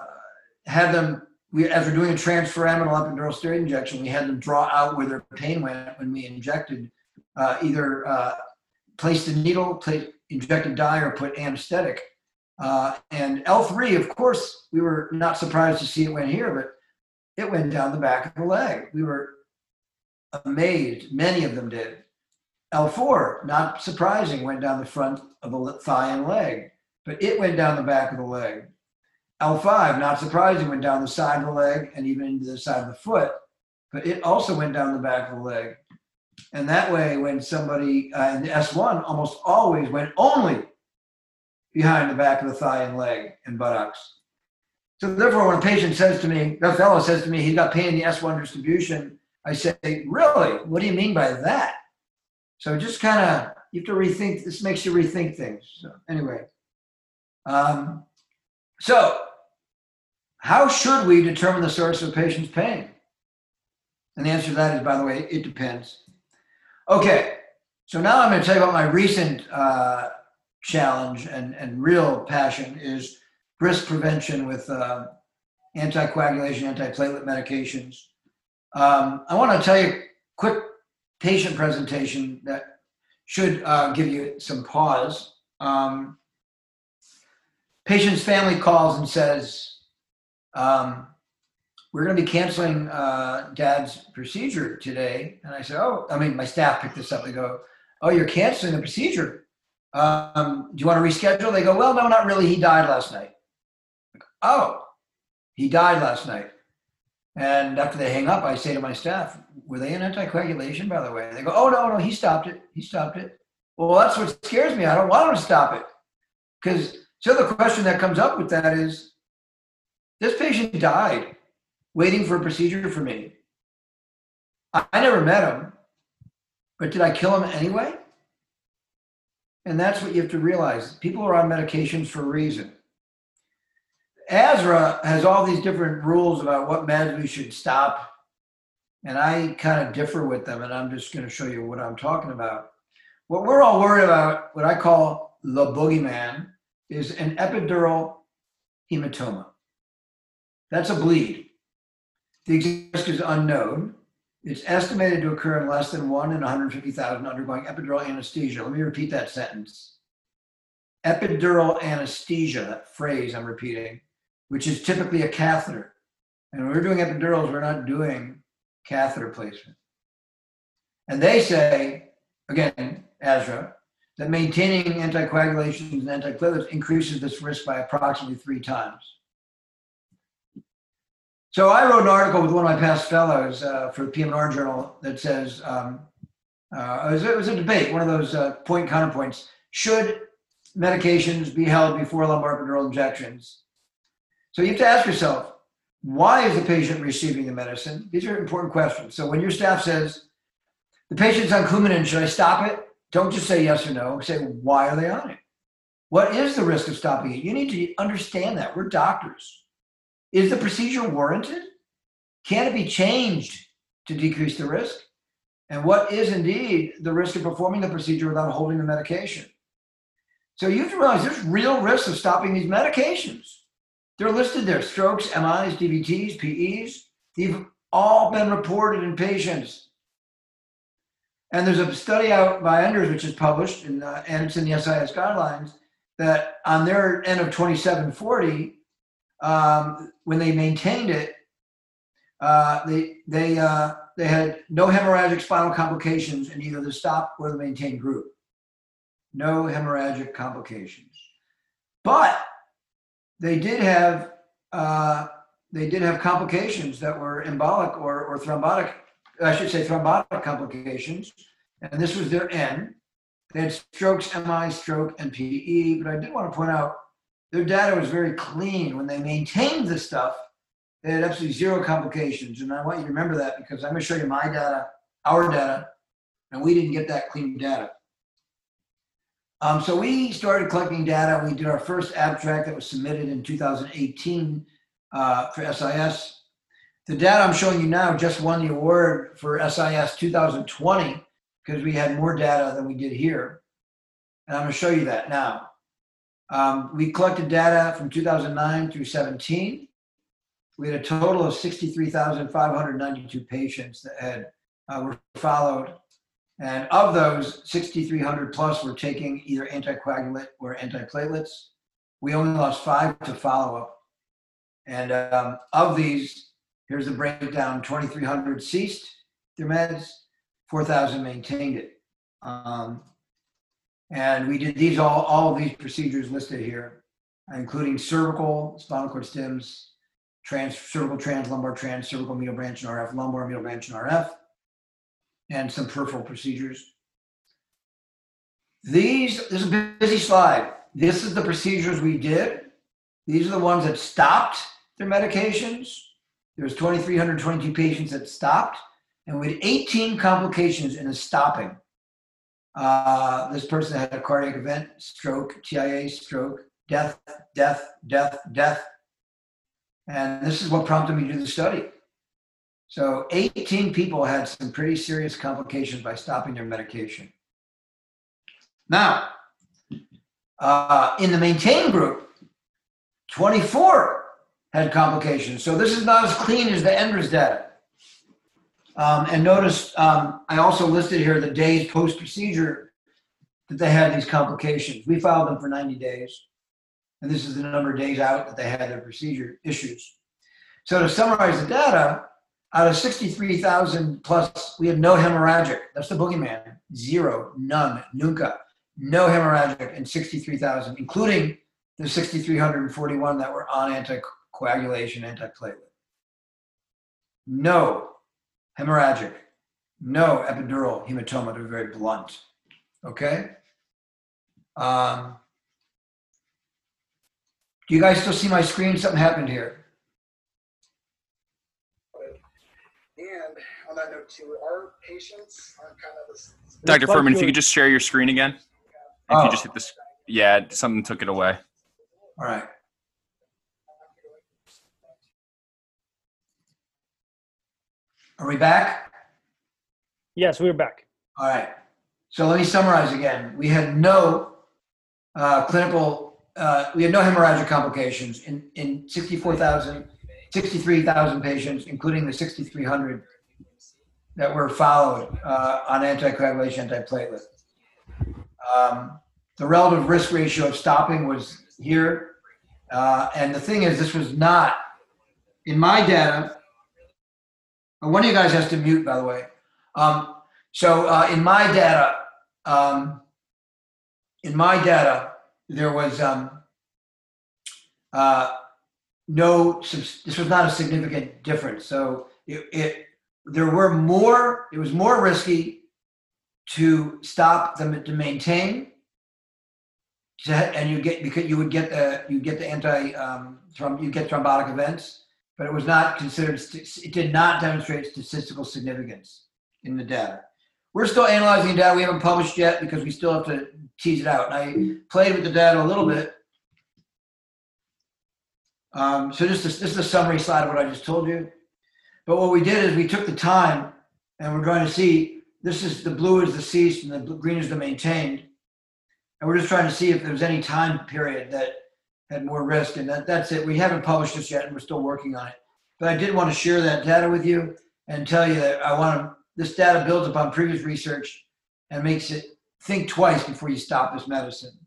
had them. We, as we're doing a transforaminal epidural steroid injection, we had them draw out where their pain went when we injected, uh, either uh, placed the needle, place, injected dye, or put anesthetic. Uh, and L3, of course, we were not surprised to see it went here, but it went down the back of the leg. We were amazed. Many of them did. L4, not surprising, went down the front of the thigh and leg, but it went down the back of the leg. L5, not surprising, went down the side of the leg and even into the side of the foot, but it also went down the back of the leg. And that way, when somebody uh, in the S1 almost always went only behind the back of the thigh and leg and buttocks. So therefore, when a patient says to me, that fellow says to me, he's got pain in the S1 distribution, I say, really? What do you mean by that? So just kind of, you have to rethink, this makes you rethink things. So anyway, um, so how should we determine the source of a patient's pain? And the answer to that is, by the way, it depends. Okay, so now I'm going to tell you about my recent uh, challenge and, and real passion is risk prevention with uh, anticoagulation, antiplatelet medications. Um, I want to tell you quick patient presentation that should uh, give you some pause. Um, patient's family calls and says, um, we're going to be canceling uh, dad's procedure today. And I said, oh, I mean, my staff picked this up. They go, oh, you're canceling the procedure um, do you want to reschedule? They go, well, no, not really. He died last night. oh, he died last night. And after they hang up, I say to my staff, were they in anticoagulation, by the way? They go, oh, no, no, he stopped it. He stopped it. Well, that's what scares me. I don't want him to stop it. Because so the question that comes up with that is this patient died waiting for a procedure for me. I, I never met him, but did I kill him anyway? And that's what you have to realize. People are on medications for a reason. ASRA has all these different rules about what meds we should stop. And I kind of differ with them, and I'm just going to show you what I'm talking about. What we're all worried about, what I call the boogeyman, is an epidural hematoma. That's a bleed. The exact risk is unknown. It's estimated to occur in less than one in 150,000 undergoing epidural anesthesia. Let me repeat that sentence. Epidural anesthesia, that phrase I'm repeating, which is typically a catheter. And when we're doing epidurals, we're not doing catheter placement. And they say, again, ASRA, that maintaining anticoagulations and antiplatelets increases this risk by approximately three times. So I wrote an article with one of my past fellows uh, for the PM&R Journal that says um, uh, it, was, it, was, a debate, one of those uh, point counterpoints. Should medications be held before lumbar epidural injections? So you have to ask yourself, why is the patient receiving the medicine? These are important questions. So when your staff says, the patient's on Coumadin, should I stop it? Don't just say yes or no. Say, why are they on it? What is the risk of stopping it? You need to understand that. We're doctors. Is the procedure warranted? Can it be changed to decrease the risk? And what is indeed the risk of performing the procedure without holding the medication? So you have to realize there's real risks of stopping these medications. They're listed there strokes, MIs, DVTs, PEs. They've all been reported in patients. And there's a study out by Endres, which is published, in, uh, and it's in the SIS guidelines, that on their end of 2740, um, when they maintained it, uh, they, they, uh, they had no hemorrhagic spinal complications in either the stop or the maintained group. No hemorrhagic complications. But they did have uh, they did have complications that were embolic or, or thrombotic, I should say thrombotic complications. And this was their N. They had strokes, MI, stroke, and PE. But I did want to point out their data was very clean. When they maintained this stuff, they had absolutely zero complications. And I want you to remember that because I'm going to show you my data, our data, and we didn't get that clean data. Um, so we started collecting data. We did our first abstract that was submitted in 2018 uh, for SIS. The data I'm showing you now just won the award for SIS 2020 because we had more data than we did here. And I'm going to show you that now. Um, we collected data from 2009 through 17. We had a total of 63,592 patients that had uh, were followed and of those, 6,300 plus were taking either anticoagulant or antiplatelets. We only lost five to follow up. And um, of these, here's the breakdown 2,300 ceased their meds, 4,000 maintained it. Um, and we did these all, all of these procedures listed here, including cervical, spinal cord stims, trans, cervical trans, lumbar trans, cervical medial branch and RF, lumbar medial branch and RF and some peripheral procedures. These, this is a busy slide. This is the procedures we did. These are the ones that stopped their medications. There was 2,322 patients that stopped, and we had 18 complications in the stopping. Uh, this person had a cardiac event, stroke, TIA, stroke, death, death, death, death. And this is what prompted me to do the study. So 18 people had some pretty serious complications by stopping their medication. Now, uh, in the maintain group, 24 had complications. So this is not as clean as the Endres data. Um, and notice um, I also listed here the days post procedure that they had these complications. We filed them for 90 days. And this is the number of days out that they had their procedure issues. So to summarize the data, out of 63,000 plus, we had no hemorrhagic. That's the boogeyman. Zero, none, nunca. No hemorrhagic in 63,000, including the 6,341 that were on anticoagulation, antiplatelet. No hemorrhagic, no epidural hematoma to be very blunt. Okay? Um, do you guys still see my screen? Something happened here. On that note too, our patients are kind of this. Dr. Furman, if you could just share your screen again. If Oh. you just hit this, yeah, something took it away. All right. Are we back? Yes, we're back. All right. So let me summarize again. We had no uh, clinical, uh, we had no hemorrhagic complications in, in 64,000, 63,000 patients, including the 6,300 that were followed uh, on anticoagulation, antiplatelet. Um, the relative risk ratio of stopping was here. Uh, and the thing is, this was not in my data. uh, One of you guys has to mute, by the way. Um, so uh, in my data, um, in my data, there was um, uh, no, this was not a significant difference. So it, it there were more, it was more risky to stop them to maintain. To, and you get because you would get the you get the anti um, throm, you get thrombotic events, but it was not considered. It did not demonstrate statistical significance in the data. We're still analyzing the data. We haven't published yet because we still have to tease it out. And I played with the data a little bit. Um, so this is, this is a summary slide of what I just told you. But what we did is we took the time and we're going to see, this is the blue is the ceased and the green is the maintained. And we're just trying to see if there was any time period that had more risk. And that, that's it. We haven't published this yet and we're still working on it. But I did want to share that data with you and tell you that I want to, this data builds upon previous research and makes it think twice before you stop this medicine.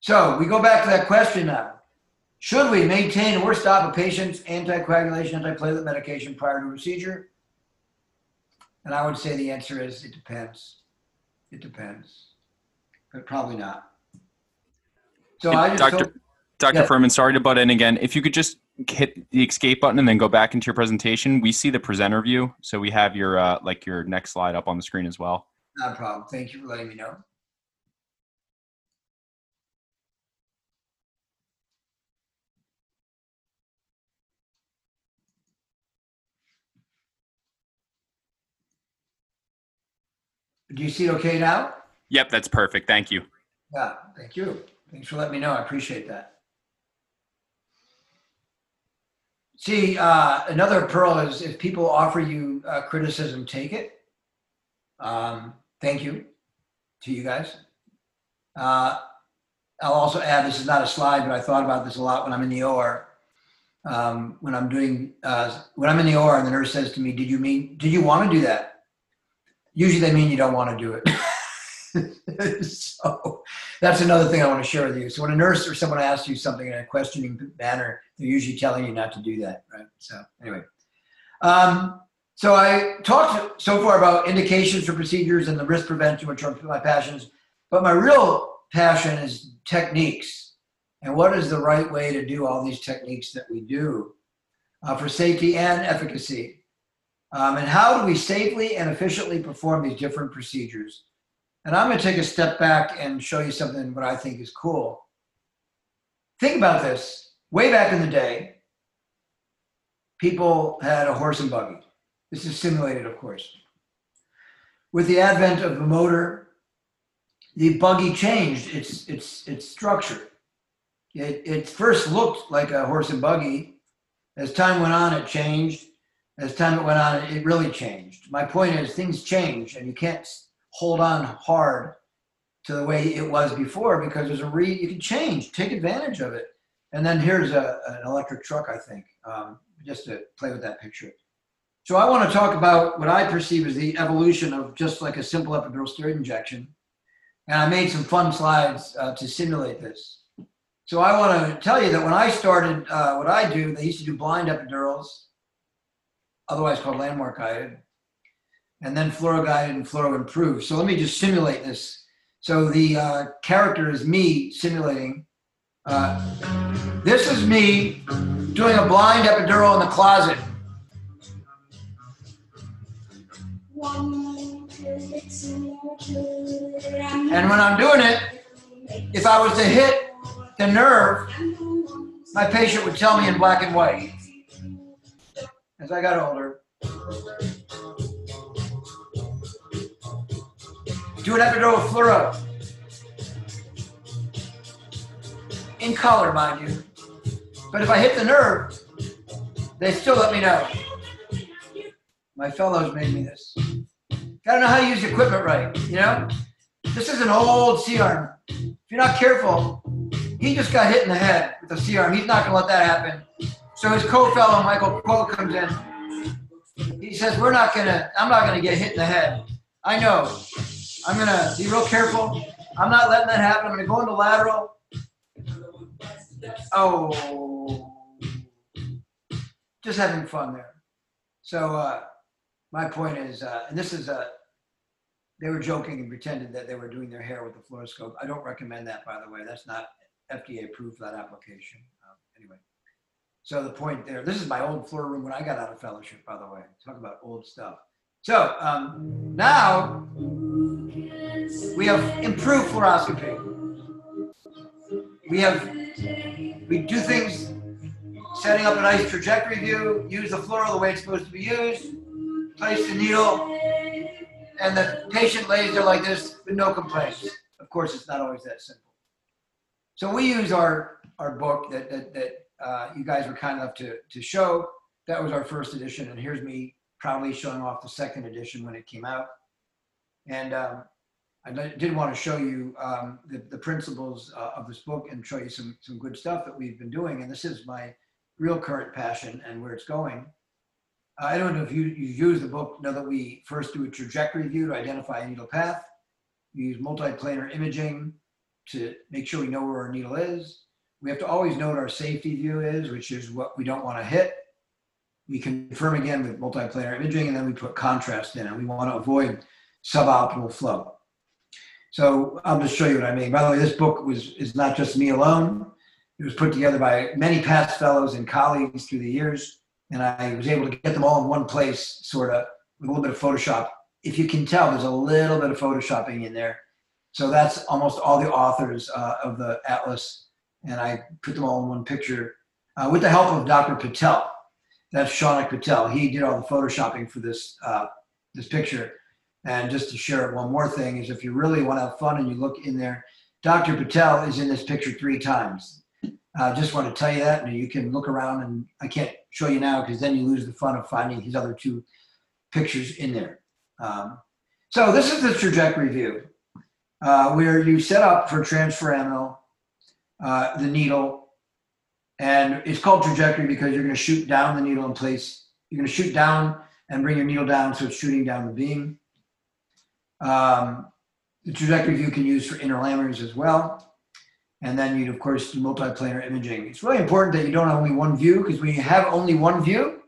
So we go back to that question now. Should we maintain or stop a patient's anticoagulation, antiplatelet medication prior to procedure? And I would say the answer is it depends. It depends, but probably not. So I just Doctor, told- Dr. Yeah. Furman, sorry to butt in again. If you could just hit the escape button and then go back into your presentation, we see the presenter view. So we have your uh, like your next slide up on the screen as well. not a problem. Thank you for letting me know. Do you see it okay now? Yep, that's perfect. Thank you. Yeah, thank you. Thanks for letting me know. I appreciate that. See, uh, another pearl is if people offer you uh, criticism, take it. Um, thank you to you guys. Uh, I'll also add this is not a slide, but I thought about this a lot when I'm in the OR. Um, when I'm doing, uh, when I'm in the OR and the nurse says to me, Did you mean, did you want to do that? Usually they mean you don't want to do it. so that's another thing I want to share with you. So when a nurse or someone asks you something in a questioning manner, they're usually telling you not to do that, right? So anyway, um, so I talked so far about indications for procedures and the risk prevention, which are my passions. But my real passion is techniques and what is the right way to do all these techniques that we do uh, for safety and efficacy. Um, and how do we safely and efficiently perform these different procedures? And I'm going to take a step back and show you something what I think is cool. Think about this. Way back in the day, people had a horse and buggy. This is simulated, of course. With the advent of the motor, the buggy changed its its its structure. It, it first looked like a horse and buggy. As time went on, it changed. As time went on, it really changed. My point is, things change, and you can't hold on hard to the way it was before because there's a re you can change. Take advantage of it. And then here's a, an electric truck i think um, just to play with that picture. So i want to talk about what i perceive as the evolution of just like a simple epidural steroid injection. And i made some fun slides uh, to simulate this. So i want to tell you that when i started uh, what i do they used to do blind epidurals otherwise called landmark guided and then fluoro guided and fluoro improved. So let me just simulate this. So the uh, character is me simulating. Uh, this is me doing a blind epidural in the closet. And when I'm doing it, if I was to hit the nerve, my patient would tell me in black and white. As I got older, do an epidural fluoro. In color, mind you. But if I hit the nerve, they still let me know. My fellows made me this. Gotta know how to use the equipment right, you know? This is an old C-arm. If you're not careful, he just got hit in the head with a C-arm. He's not gonna let that happen. So his co-fellow, Michael Quo, comes in. He says, we're not gonna, I'm not gonna get hit in the head. I know, I'm gonna be real careful. I'm not letting that happen. I'm gonna go into lateral. Oh, just having fun there. So uh, my point is, uh, and this is uh, they were joking and pretended that they were doing their hair with the fluoroscope. I don't recommend that, by the way. That's not FDA approved for that application. Um, anyway, So the point there, this is my old fluoro room when I got out of fellowship, by the way. Talk about old stuff. So um, now we have improved fluoroscopy. We have we do things setting up a nice trajectory view, use the fluoro the way it's supposed to be used, place the needle, and the patient lays there like this with no complaints. Of course, it's not always that simple. So we use our our book that that, that uh, you guys were kind enough to to show. That was our first edition, and here's me proudly showing off the second edition when it came out. And um, I did want to show you um, the, the principles uh, of this book and show you some, some good stuff that we've been doing. And this is my real current passion and where it's going. I don't know if you, you use the book, know that we first do a trajectory view to identify a needle path. We use multiplanar imaging to make sure we know where our needle is. We have to always know what our safety view is, which is what we don't want to hit. We confirm again with multiplanar imaging, and then we put contrast in, and we want to avoid suboptimal flow. So I'll just show you what I mean. By the way, this book was is not just me alone. It was put together by many past fellows and colleagues through the years, and I was able to get them all in one place, sort of with a little bit of Photoshop. If you can tell, there's a little bit of photoshopping in there. So that's almost all the authors uh, of the atlas, and I put them all in one picture uh, with the help of Dr. Patel. That's Shaunak Patel. He did all the photoshopping for this uh, this picture. And just to share one more thing is if you really want to have fun and you look in there, Dr. Patel is in this picture three times. I uh, just want to tell you that, and you can look around, and I can't show you now because then you lose the fun of finding his other two pictures in there. Um, so this is the trajectory view, uh, where you set up for transforaminal uh, the needle, and it's called trajectory because you're going to shoot down the needle in place. You're going to shoot down and bring your needle down, so it's shooting down the beam. Um, the trajectory view can use for interlaminars as well. And then you'd, of course, do multiplanar imaging. It's really important that you don't have only one view because when you have only one view,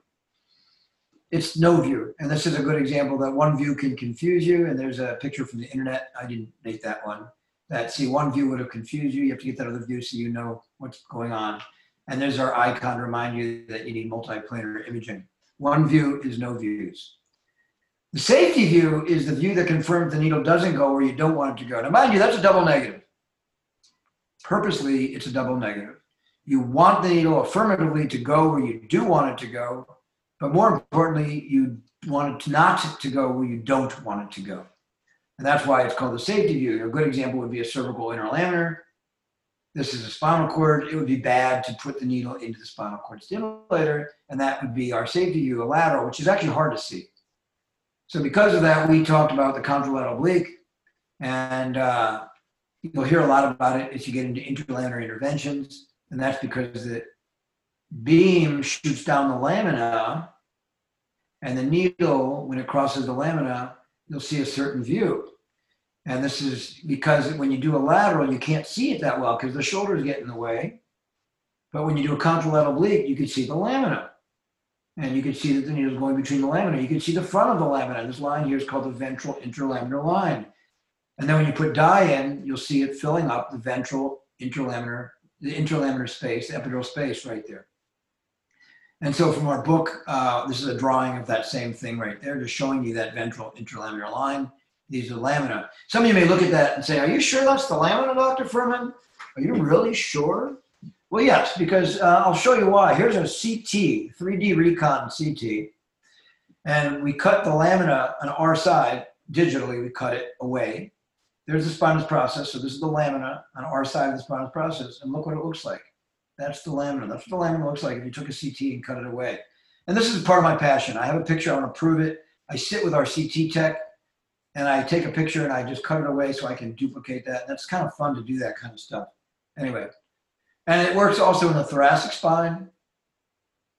it's no view. And this is a good example that one view can confuse you. And there's a picture from the internet. I didn't make that one. That see, one view would have confused you. You have to get that other view so you know what's going on. And there's our icon to remind you that you need multiplanar imaging. One view is no views. The safety view is the view that confirms the needle doesn't go where you don't want it to go. Now, mind you, that's a double negative. Purposely, it's a double negative. You want the needle affirmatively to go where you do want it to go, but more importantly, you want it not to go where you don't want it to go. And that's why it's called the safety view. A good example would be a cervical interlaminar. This is a spinal cord. It would be bad to put the needle into the spinal cord stimulator, and that would be our safety view, a lateral, which is actually hard to see. So because of that, we talked about the contralateral oblique, and uh, you'll hear a lot about it as you get into interlaminar interventions, and that's because the beam shoots down the lamina, and the needle, when it crosses the lamina, you'll see a certain view. And this is because when you do a lateral, you can't see it that well because the shoulders get in the way. But when you do a contralateral oblique, you can see the lamina and you can see that the needle is going between the lamina. You can see the front of the lamina. This line here is called the ventral interlaminar line. And then when you put dye in, you'll see it filling up the ventral interlaminar, the interlaminar space, the epidural space right there. And so from our book, uh, this is a drawing of that same thing right there, just showing you that ventral interlaminar line. These are lamina. Some of you may look at that and say, are you sure that's the lamina, Dr. Furman? Are you really sure? Well, yes, because uh, I'll show you why. Here's a CT, 3D recon CT. And we cut the lamina on our side, digitally, we cut it away. There's the spinous process. So this is the lamina on our side of the spinous process. And look what it looks like. That's the lamina. That's what the lamina looks like if you took a CT and cut it away. And this is part of my passion. I have a picture, I want to prove it. I sit with our CT tech and I take a picture and I just cut it away so I can duplicate that. That's kind of fun to do that kind of stuff. Anyway, and it works also in the thoracic spine.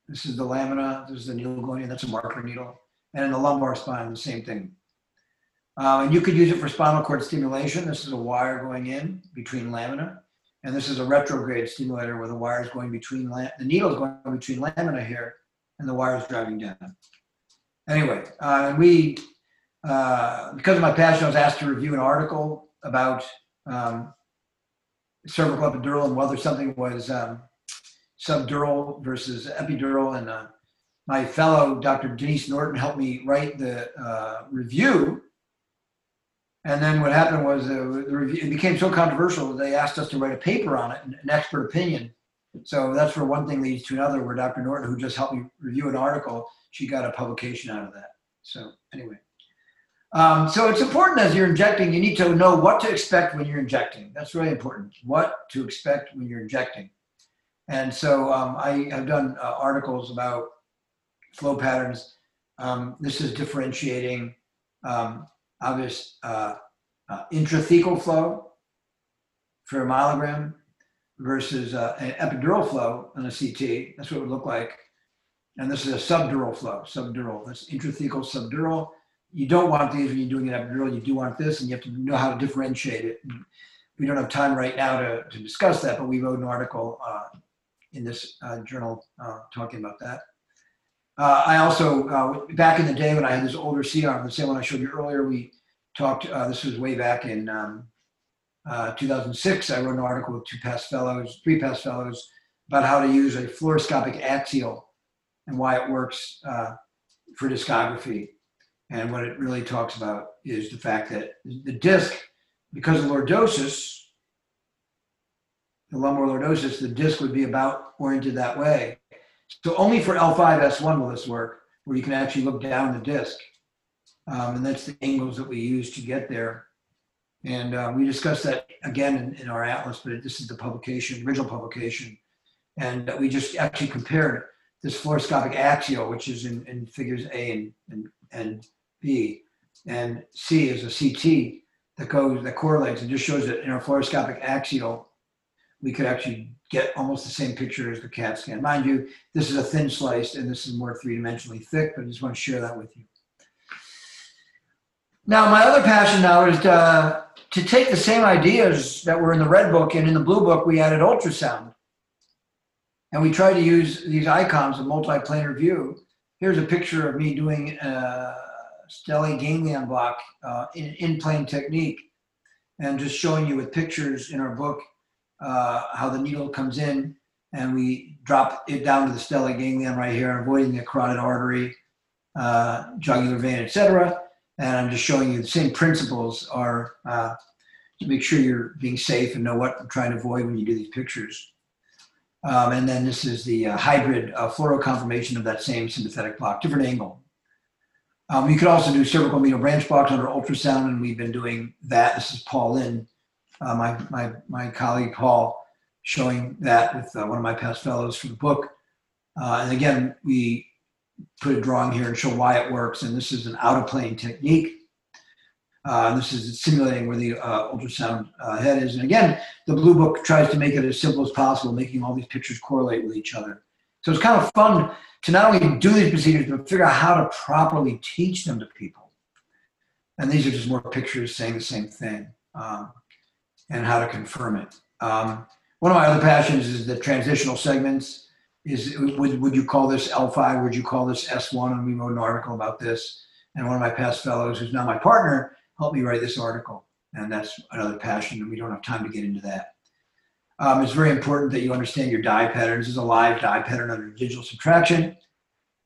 This is the lamina, this is the needle that's a marker needle. And in the lumbar spine, the same thing. Uh, and you could use it for spinal cord stimulation. This is a wire going in between lamina. And this is a retrograde stimulator where the wire is going between, the needle is going between lamina here and the wire is driving down. Anyway, uh, we, uh, because of my passion, I was asked to review an article about um, cervical epidural and whether something was um, subdural versus epidural. And uh, my fellow, Dr. Denise Norton, helped me write the uh, review. And then what happened was uh, the review, it became so controversial that they asked us to write a paper on it, an expert opinion. So that's where one thing leads to another, where Dr. Norton, who just helped me review an article, she got a publication out of that. So anyway. Um, so it's important as you're injecting, you need to know what to expect when you're injecting. That's really important. What to expect when you're injecting. And so um, I have done uh, articles about flow patterns. Um, this is differentiating um, obvious uh, uh, intrathecal flow for a myelogram versus uh, an epidural flow on a CT. That's what it would look like. And this is a subdural flow, subdural. That's intrathecal, subdural. You don't want these when you're doing an epidural. You do want this, and you have to know how to differentiate it. We don't have time right now to, to discuss that, but we wrote an article uh, in this uh, journal uh, talking about that. Uh, I also, uh, back in the day when I had this older C arm, the same one I showed you earlier, we talked, uh, this was way back in um, uh, 2006. I wrote an article with two past fellows, three past fellows, about how to use a fluoroscopic axial and why it works uh, for discography. And what it really talks about is the fact that the disc, because of lordosis, the lumbar lordosis, the disc would be about oriented that way. So only for L5S1 will this work, where you can actually look down the disc. Um, and that's the angles that we use to get there. And uh, we discussed that again in, in, our atlas, but this is the publication, original publication. And we just actually compared this fluoroscopic axial, which is in, in figures A and, and, and B, and C is a CT that goes, that correlates and just shows that in our fluoroscopic axial, we could actually get almost the same picture as the CAT scan. Mind you, this is a thin slice and this is more three-dimensionally thick, but I just want to share that with you. Now, my other passion now is to, to take the same ideas that were in the red book and in the blue book, we added ultrasound. And we try to use these icons of multiplanar view. Here's a picture of me doing a stellate ganglion block uh, in, in plane technique and just showing you with pictures in our book uh, how the needle comes in and we drop it down to the stellate ganglion right here, avoiding the carotid artery, uh, jugular vein, etc. And I'm just showing you the same principles are uh, to make sure you're being safe and know what I'm trying to avoid when you do these pictures. Um, and then this is the uh, hybrid uh, fluoro confirmation of that same sympathetic block, different angle. Um, you could also do cervical medial branch blocks under ultrasound, and we've been doing that. This is Paul Lin uh, my, my, my colleague Paul showing that with uh, one of my past fellows for the book. Uh, and again, we put a drawing here and show why it works. And this is an out of plane technique. Uh, this is simulating where the uh, ultrasound uh, head is. And again, the blue book tries to make it as simple as possible, making all these pictures correlate with each other. So it's kind of fun to not only do these procedures, but figure out how to properly teach them to people. And these are just more pictures saying the same thing. Um, and how to confirm it. Um, one of my other passions is the transitional segments. Is would, would you call this L5? Would you call this S1? And we wrote an article about this. And one of my past fellows, who's now my partner, helped me write this article. And that's another passion, and we don't have time to get into that. Um, it's very important that you understand your dye patterns. This is a live dye pattern under digital subtraction.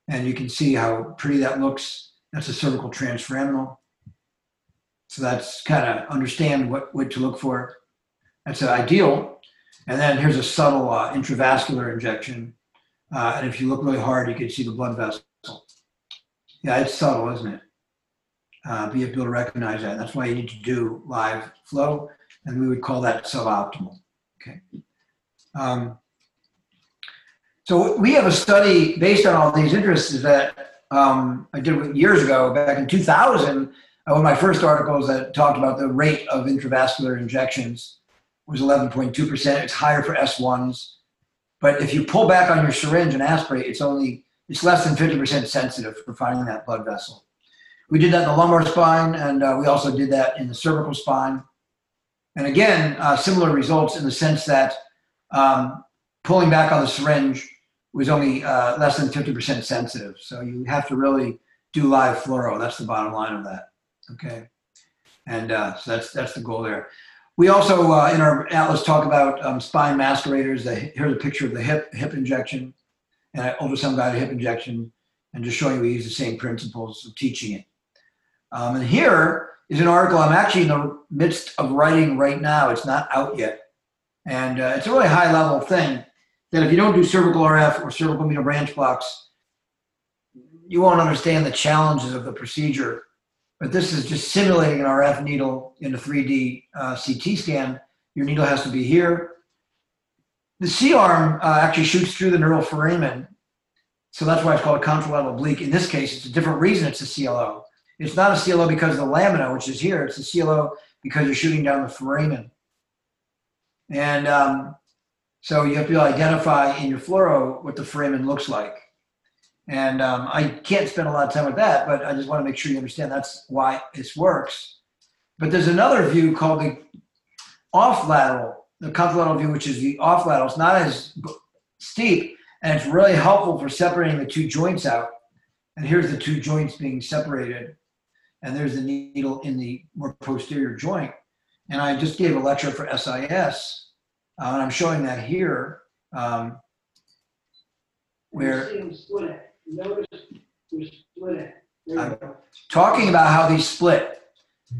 And you can see how pretty that looks. That's a cervical transforaminal. So that's kind of understand what, what to look for. That's ideal. And then here's a subtle uh, intravascular injection. Uh, and if you look really hard, you can see the blood vessel. Yeah, it's subtle, isn't it? Uh, be able to recognize that. That's why you need to do live flow, and we would call that suboptimal. Okay. Um, so we have a study based on all these interests that um, I did years ago, back in 2000 uh, one of my first articles that talked about the rate of intravascular injections was 11.2%. It's higher for S1s. But if you pull back on your syringe and aspirate, it's only it's less than 50% sensitive for finding that blood vessel. We did that in the lumbar spine, and uh, we also did that in the cervical spine. And again, uh, similar results in the sense that um, pulling back on the syringe was only uh, less than 50% sensitive. So you have to really do live fluoro. That's the bottom line of that. Okay. And uh, so that's, that's the goal there. we also uh, in our atlas talk about um, spine masqueraders. The, here's a picture of the hip hip injection and an ultrasound guided hip injection, and just showing you we use the same principles of teaching it. Um, and here is an article I'm actually in the midst of writing right now. It's not out yet, and uh, it's a really high level thing that if you don't do cervical RF or cervical medial branch blocks, you won't understand the challenges of the procedure but this is just simulating an RF needle in a 3D uh, CT scan. Your needle has to be here. The C arm uh, actually shoots through the neural foramen. So that's why it's called a contralateral oblique. In this case, it's a different reason it's a CLO. It's not a CLO because of the lamina, which is here. It's a CLO because you're shooting down the foramen. And um, so you have to identify in your fluoro what the foramen looks like. And um, I can't spend a lot of time with that, but I just want to make sure you understand that's why this works. But there's another view called the off lateral, the contralateral view, which is the off lateral. It's not as steep, and it's really helpful for separating the two joints out. And here's the two joints being separated, and there's the needle in the more posterior joint. And I just gave a lecture for SIS, uh, and I'm showing that here, um, where I'm- talking about how these split.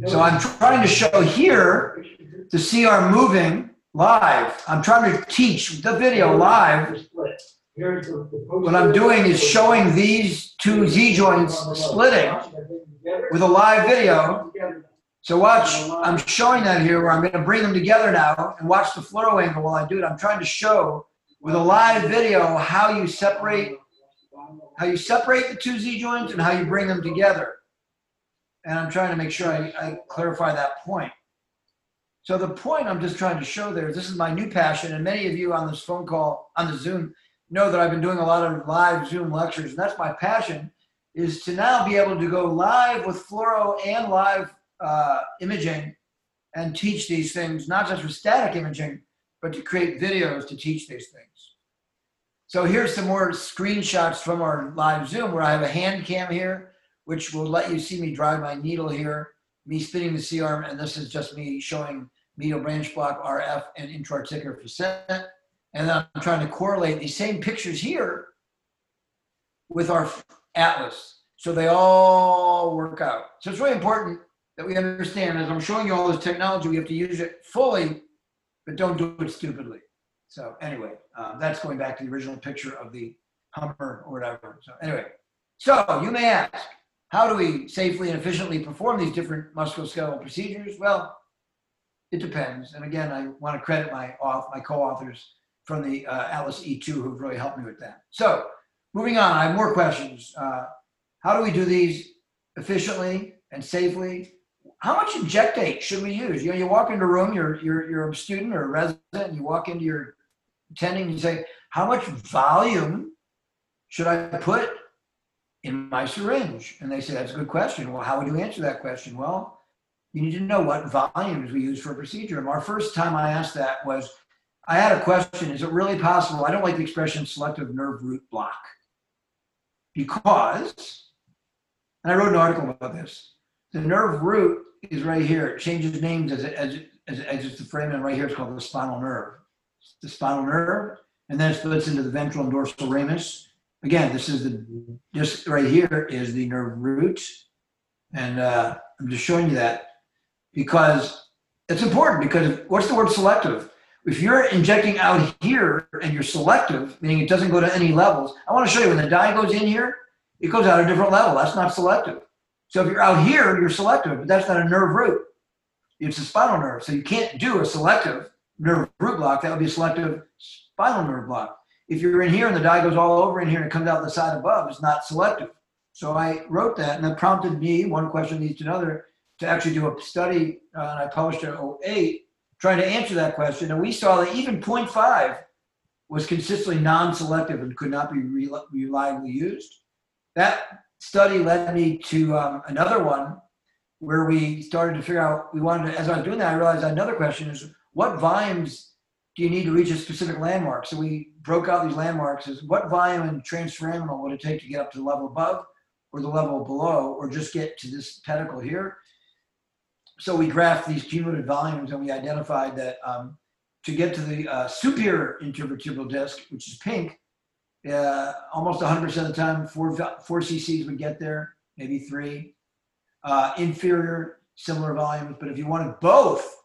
So I'm trying to show here the C-arm moving live. I'm trying to teach the video live. What I'm doing is showing these two Z joints splitting with a live video. So watch, I'm showing that here where I'm going to bring them together now and watch the fluoro angle while I do it. I'm trying to show with a live video how you separate how you separate the two Z joints and how you bring them together. And I'm trying to make sure I, I clarify that point. So the point I'm just trying to show there, this is my new passion, and many of you on this phone call, on the Zoom, know that I've been doing a lot of live Zoom lectures, and that's my passion, is to now be able to go live with fluoro and live uh, imaging and teach these things, not just with static imaging, but to create videos to teach these things. So here's some more screenshots from our live Zoom where I have a hand cam here, which will let you see me drive my needle here, me spinning the C arm, and this is just me showing medial branch block RF and intra-articular facet. And then I'm trying to correlate these same pictures here with our atlas. So they all work out. So it's really important that we understand as I'm showing you all this technology, we have to use it fully, but don't do it stupidly. So anyway, um, that's going back to the original picture of the Hummer or whatever. So anyway, so you may ask, how do we safely and efficiently perform these different musculoskeletal procedures? Well, it depends. And again, I want to credit my my co-authors from the uh, Atlas E2 who've really helped me with that. So moving on, I have more questions. Uh, how do we do these efficiently and safely? How much injectate should we use? You know, you walk into a room, you're you're you're a student or a resident, and you walk into your attending, and you say, how much volume should I put in my syringe? And they say, that's a good question. Well, how would you answer that question? Well, you need to know what volumes we use for a procedure. And our first time I asked that was, I had a question, is it really possible? I don't like the expression selective nerve root block because, and I wrote an article about this, the nerve root is right here. It changes names as, it, as, as, as it's the frame, and right here it's called the spinal nerve. The spinal nerve, and then it splits into the ventral and dorsal ramus. Again, this is the, just right here is the nerve root. And uh, I'm just showing you that because it's important because what's the word selective? If you're injecting out here and you're selective, meaning it doesn't go to any levels, I want to show you when the dye goes in here, it goes out a different level. That's not selective. So if you're out here, you're selective, but that's not a nerve root. It's a spinal nerve. So you can't do a selective nerve root block. That would be a selective spinal nerve block. If you're in here and the dye goes all over in here and it comes out the side above, it's not selective. So I wrote that and that prompted me, one question leads to another, to actually do a study, uh, and I published it in 08, trying to answer that question. And we saw that even 0.5 was consistently non-selective and could not be re- reliably used. That study led me to um, another one where we started to figure out, we wanted to, as I was doing that, I realized another question is what volumes do you need to reach a specific landmark? So we broke out these landmarks as what volume and transforaminal would it take to get up to the level above or the level below or just get to this pedicle here? so we graphed these cumulative volumes and we identified that um, to get to the uh, superior intervertebral disc, which is pink, uh, almost 100% of the time, four, four cc's would get there, maybe three. Uh, inferior, similar volumes, but if you wanted both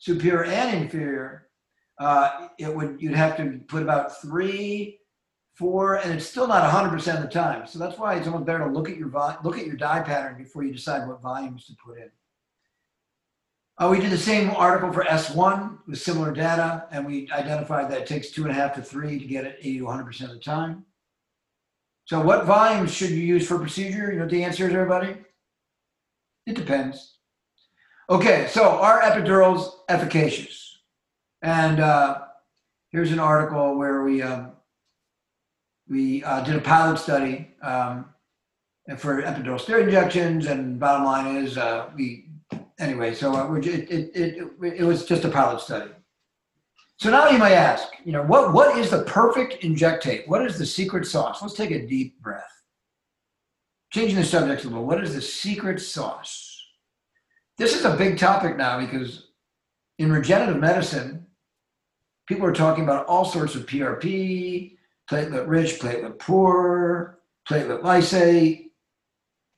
superior and inferior, uh, it would you'd have to put about three, four, and it's still not 100% of the time. So that's why it's almost better to look at your vo- look at your dye pattern before you decide what volumes to put in. Uh, we did the same article for S1 with similar data, and we identified that it takes two and a half to three to get it 80 to 100% of the time. So, what volumes should you use for procedure? You know what the answer is, everybody? It depends. Okay, so are epidurals efficacious? And uh, here's an article where we um, we uh, did a pilot study um, for epidural steroid injections, and bottom line is uh, we anyway, so uh, it, it, it, it was just a pilot study. So now you might ask, you know, what, what is the perfect injectate? What is the secret sauce? Let's take a deep breath. Changing the subject a little, what is the secret sauce? This is a big topic now because in regenerative medicine, people are talking about all sorts of PRP, platelet rich, platelet poor, platelet lysate,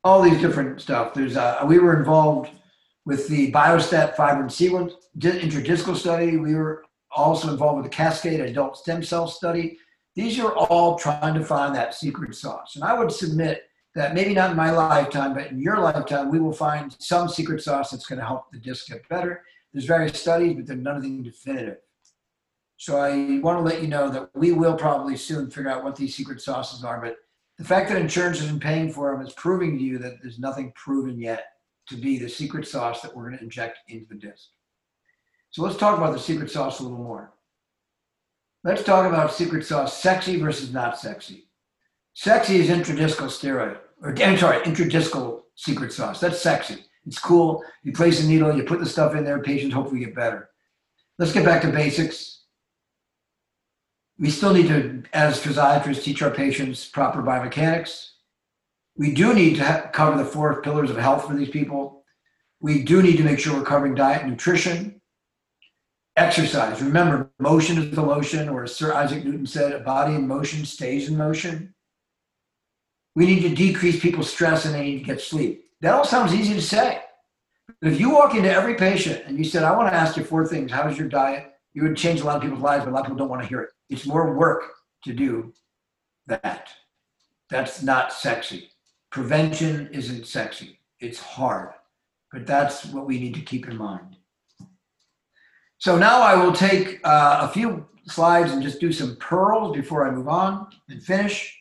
all these different stuff. There's a, we were involved with the Biostat fibrin sealant intradiscal study. We were also involved with the Cascade adult stem cell study. These are all trying to find that secret sauce. And I would submit that maybe not in my lifetime, but in your lifetime, we will find some secret sauce that's going to help the disc get better. There's various studies, but there's nothing definitive. So I want to let you know that we will probably soon figure out what these secret sauces are. But the fact that insurance isn't paying for them is proving to you that there's nothing proven yet to be the secret sauce that we're going to inject into the disc. So let's talk about the secret sauce a little more. Let's talk about secret sauce sexy versus not sexy. Sexy is intradiscal steroid, or I'm sorry, intradiscal secret sauce. That's sexy. It's cool. You place a needle, you put the stuff in there, patients hopefully get better. Let's get back to basics. We still need to, as physiatrists, teach our patients proper biomechanics. We do need to cover the four pillars of health for these people. We do need to make sure we're covering diet and nutrition. Exercise. Remember, motion is the lotion, or as Sir Isaac Newton said, a body in motion stays in motion. We need to decrease people's stress and they need to get sleep. That all sounds easy to say. But if you walk into every patient and you said, I want to ask you four things, how's your diet? You would change a lot of people's lives, but a lot of people don't want to hear it. It's more work to do that. That's not sexy. Prevention isn't sexy, it's hard, but that's what we need to keep in mind. So now I will take uh, a few slides and just do some pearls before I move on and finish.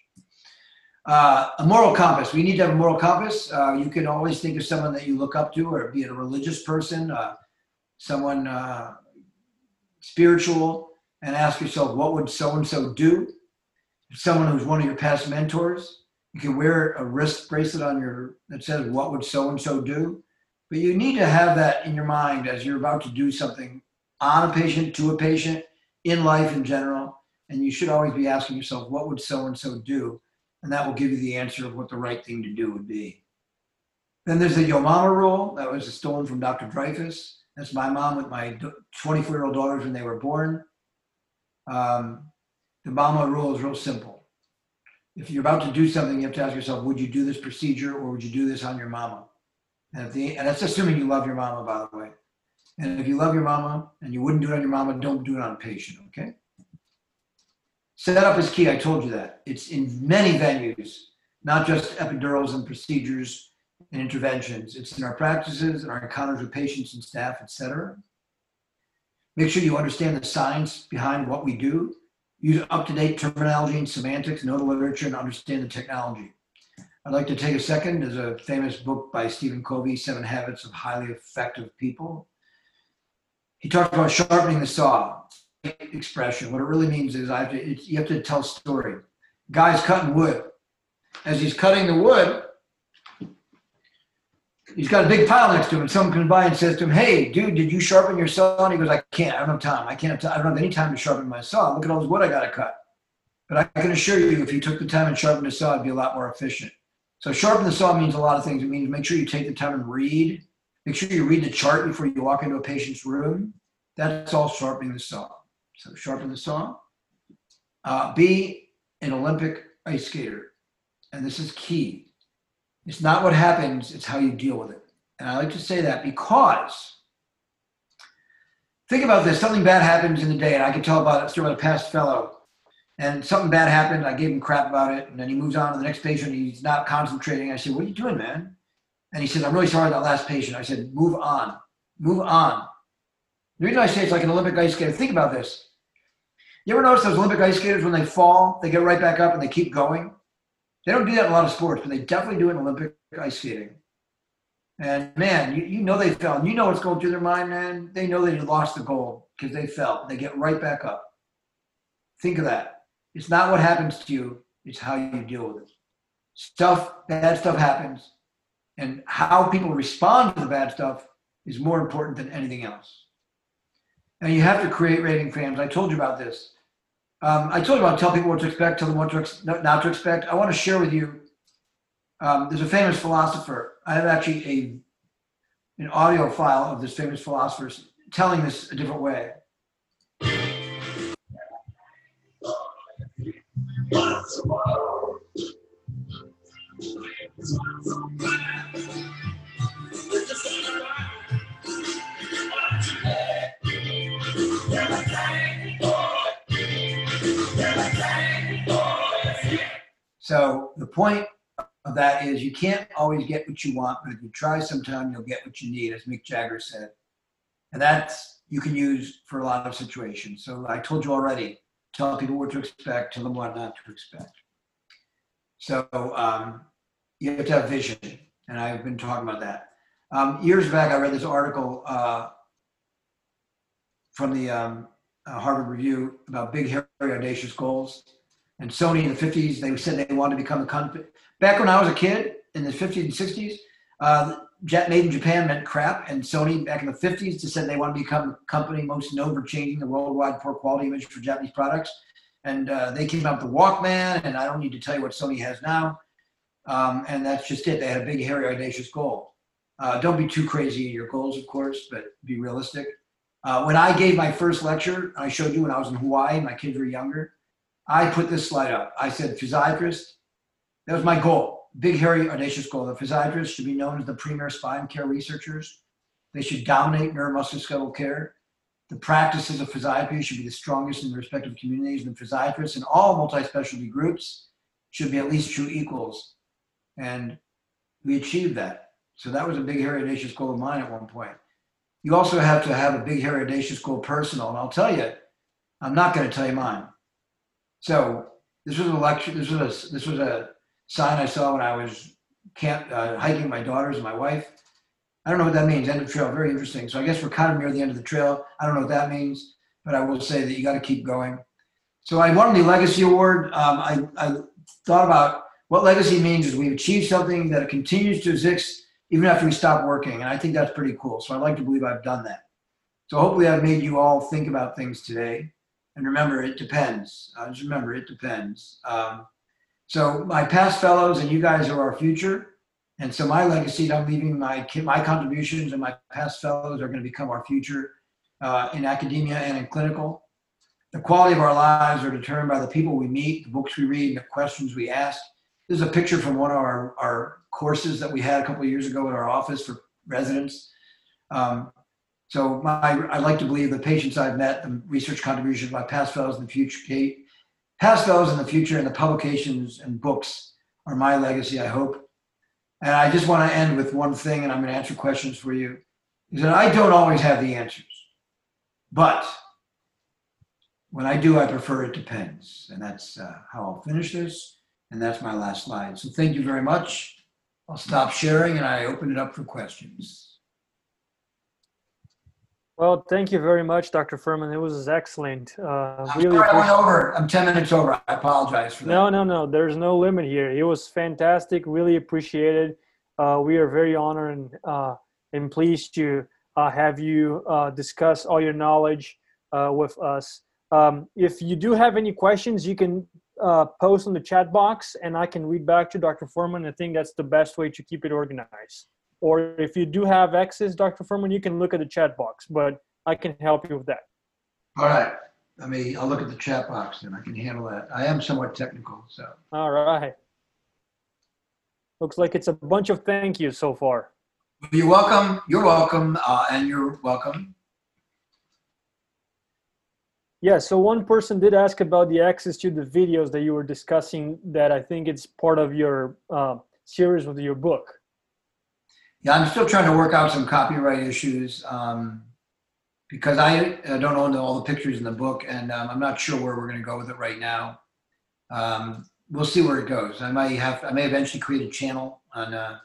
Uh, a moral compass. We need to have a moral compass. Uh, you can always think of someone that you look up to, or be it a religious person, uh, someone uh, spiritual, and ask yourself, what would so and so do? Someone who's one of your past mentors, you can wear a wrist bracelet on your that says what would so and so do. But you need to have that in your mind as you're about to do something on a patient, to a patient, in life in general. And you should always be asking yourself, what would so and so do? And that will give you the answer of what the right thing to do would be. Then there's the Yo Mama rule that was stolen from Dr. Dreyfuss. That's my mom with my 24 year old daughters when they were born. Um, the Mama rule is real simple if you're about to do something, you have to ask yourself, would you do this procedure or would you do this on your mama? And, the, and that's assuming you love your mama, by the way. And if you love your mama and you wouldn't do it on your mama, don't do it on a patient, okay? Setup is key. I told you that. It's in many venues, not just epidurals and procedures and interventions. It's in our practices and our encounters with patients and staff, etc. Make sure you understand the science behind what we do use up-to-date terminology and semantics, know the literature, and understand the technology. I'd like to take a second. There's a famous book by Stephen Covey, Seven Habits of Highly Effective People. He talks about sharpening the saw expression. What it really means is I have to, you have to tell story. Guy's cutting wood. As he's cutting the wood, he's got a big pile next to him, someone comes by and says to him, "Hey, dude, did you sharpen your saw?" And he goes, "I can't. I don't have time. I can't. I don't have any time to sharpen my saw. Look at all this wood I got to cut." But I can assure you, if you took the time and sharpened the saw, it'd be a lot more efficient. So sharpen the saw means a lot of things. It means make sure you take the time and read, Make sure you read the chart before you walk into a patient's room. That's all sharpening the saw. So sharpen the saw. Uh, be an Olympic ice skater. And this is key. It's not what happens, it's how you deal with it. And I like to say that because think about this something bad happens in the day, and I can tell about it through a past fellow. And something bad happened, I gave him crap about it, and then he moves on to the next patient, he's not concentrating. I said, What are you doing, man? And he said, I'm really sorry about that last patient. I said, Move on, move on. The reason I say it's like an Olympic ice skater, think about this. You ever notice those Olympic ice skaters when they fall, they get right back up and they keep going? They don't do that in a lot of sports, but they definitely do in Olympic ice skating. And man, you, you know they fell. And you know what's going through their mind, man. They know they lost the gold because they fell. They get right back up. Think of that. It's not what happens to you, it's how you deal with it. Stuff, bad stuff happens. And how people respond to the bad stuff is more important than anything else. And you have to create raving fans. I told you about this. Um, I told you about tell people what to expect, tell them what to ex- not to expect. I want to share with you. Um, there's a famous philosopher. I have actually a an audio file of this famous philosopher telling this a different way. So the point of that is you can't always get what you want, but if you try sometime, you'll get what you need, as Mick Jagger said. And that's you can use for a lot of situations. So I told you already, tell people what to expect, tell them what not to expect. So um, you have to have vision, and I've been talking about that. Um, years back, I read this article uh, from the um, uh, Harvard Review about big, hairy, audacious goals. And Sony in the 50s, they said they wanted to become a company. Back when I was a kid in the 50s and 60s, uh, jet made in Japan meant crap. And Sony back in the 50s just said they want to become a company most known for changing the worldwide poor quality image for Japanese products. And uh, they came out with the Walkman, and I don't need to tell you what Sony has now. Um, and that's just it. They had a big, hairy, audacious goal. Uh, don't be too crazy in your goals, of course, but be realistic. Uh, when I gave my first lecture, I showed you when I was in Hawaii, my kids were younger. I put this slide up. I said, physiatrist, that was my goal. Big, hairy, audacious goal. The physiatrists should be known as the premier spine care researchers. They should dominate neuromusculoskeletal care. The practices of physiatry should be the strongest in the respective communities, and physiatrists in all multi-specialty groups should be at least true equals. And we achieved that. So that was a big, hairy, audacious goal of mine at one point. You also have to have a big, hairy, audacious goal personal. And I'll tell you, I'm not going to tell you mine. So this was a lecture. This was a this was a sign I saw when I was camp uh, hiking my daughters and my wife. I don't know what that means. End of trail. Very interesting. So I guess we're kind of near the end of the trail. I don't know what that means, but I will say that you got to keep going. So I won the legacy award. Um, I, I thought about what legacy means is we've achieved something that continues to exist even after we stop working, and I think that's pretty cool. So I like to believe I've done that. So hopefully I've made you all think about things today. And remember, it depends. Uh, just remember, it depends. Um, so my past fellows and you guys are our future. And so my legacy, I'm leaving my my contributions and my past fellows are going to become our future uh, in academia and in clinical. The quality of our lives are determined by the people we meet, the books we read, the questions we ask. This is a picture from one of our, our courses that we had a couple years ago in our office for residents. Um, so my, I like to believe the patients I've met, the research contributions, my past fellows in the future, Kate, past fellows in the future, and the publications and books are my legacy, I hope. And I just want to end with one thing, and I'm going to answer questions for you, is that I don't always have the answers. But when I do, I prefer it depends. And that's uh, how I'll finish this. And that's my last slide. So thank you very much. I'll stop sharing and I open it up for questions. Well, thank you very much, Dr. Furman. It was excellent. Uh, I'm really sorry I went over. I'm 10 minutes over. I apologize for that. No, no, no. There's no limit here. It was fantastic. Really appreciated. Uh, we are very honored and, uh, and pleased to uh, have you uh, discuss all your knowledge uh, with us. Um, if you do have any questions, you can post in the chat box and I can read back to Dr. Furman. I think that's the best way to keep it organized. Or if you do have access, Dr. Furman, you can look at the chat box, but I can help you with that. All right. I mean, I'll look at the chat box and I can handle that. I am somewhat technical, so. All right. Looks like it's a bunch of thank yous so far. You're welcome. You're welcome. Uh, and you're welcome. Yeah, so one person did ask about the access to the videos that you were discussing that I think it's part of your uh, series with your book. Yeah, I'm still trying to work out some copyright issues um, because I, I don't own all the pictures in the book, and um, I'm not sure where we're going to go with it right now. Um, we'll see where it goes. I might have, I may eventually create a channel on uh,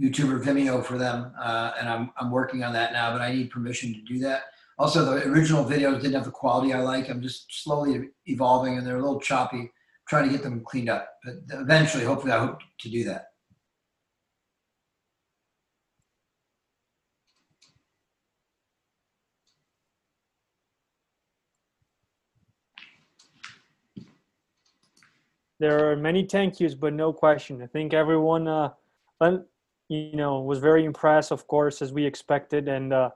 YouTube or Vimeo for them, uh, and I'm I'm working on that now. But I need permission to do that. Also, the original videos didn't have the quality I like. I'm just slowly evolving, and they're a little choppy. trying to get them cleaned up, but eventually, hopefully, I hope to do that. There are many thank yous, but no question. I think everyone, uh, you know, was very impressed, of course, as we expected, and uh,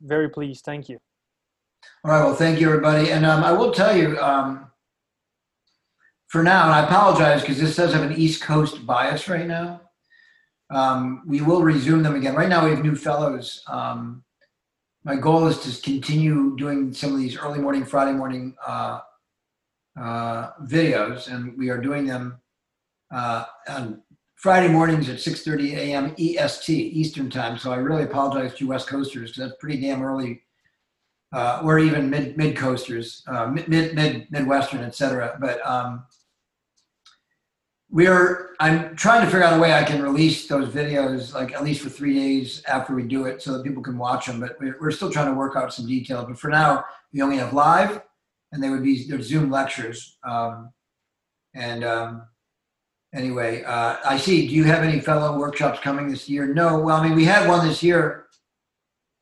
very pleased. Thank you. All right. Well, thank you, everybody. And um, I will tell you, um, for now, and I apologize because this does have an East Coast bias right now. Um, we will resume them again. Right now, we have new fellows. Um, my goal is to continue doing some of these early morning, Friday morning uh, uh, videos, and we are doing them uh, on Friday mornings at 6:30 a.m. EST Eastern Time. So I really apologize to you West Coasters because that's pretty damn early, uh, or even mid mid coasters, uh, mid mid midwestern, etc. But um, we're I'm trying to figure out a way I can release those videos like at least for three days after we do it, so that people can watch them. But we're, we're still trying to work out some details. But for now, we only have live and they would be their Zoom lectures. Um, and um, anyway, uh, I see. Do you have any fellow workshops coming this year? No. Well, I mean, we had one this year.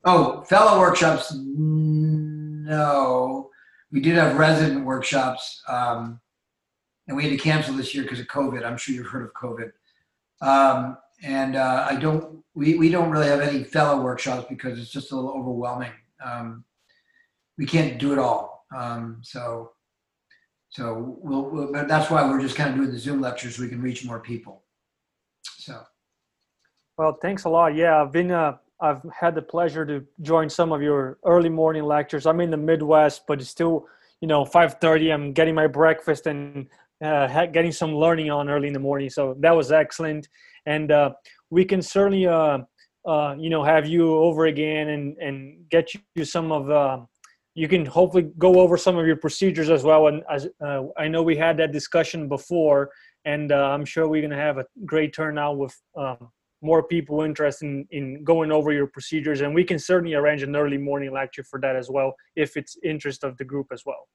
Oh, fellow workshops? No. We did have resident workshops, um, and we had to cancel this year because of COVID. I'm sure you've heard of COVID. Um, and uh, I don't. We we don't really have any fellow workshops because it's just a little overwhelming. Um, we can't do it all. Um, so, so we'll, we'll, but that's why we're just kind of doing the Zoom lectures so we can reach more people. So, well, thanks a lot. Yeah, I've been, uh, I've had the pleasure to join some of your early morning lectures. I'm in the Midwest, but it's still, you know, 5:30. I'm getting my breakfast and uh, getting some learning on early in the morning. So that was excellent, and uh, we can certainly, uh, uh, you know, have you over again and and get you some of uh, you can hopefully go over some of your procedures as well. And as uh, I know we had that discussion before, and uh, I'm sure we're going to have a great turnout with um, more people interested in, in going over your procedures. And we can certainly arrange an early morning lecture for that as well, if it's interest of the group as well.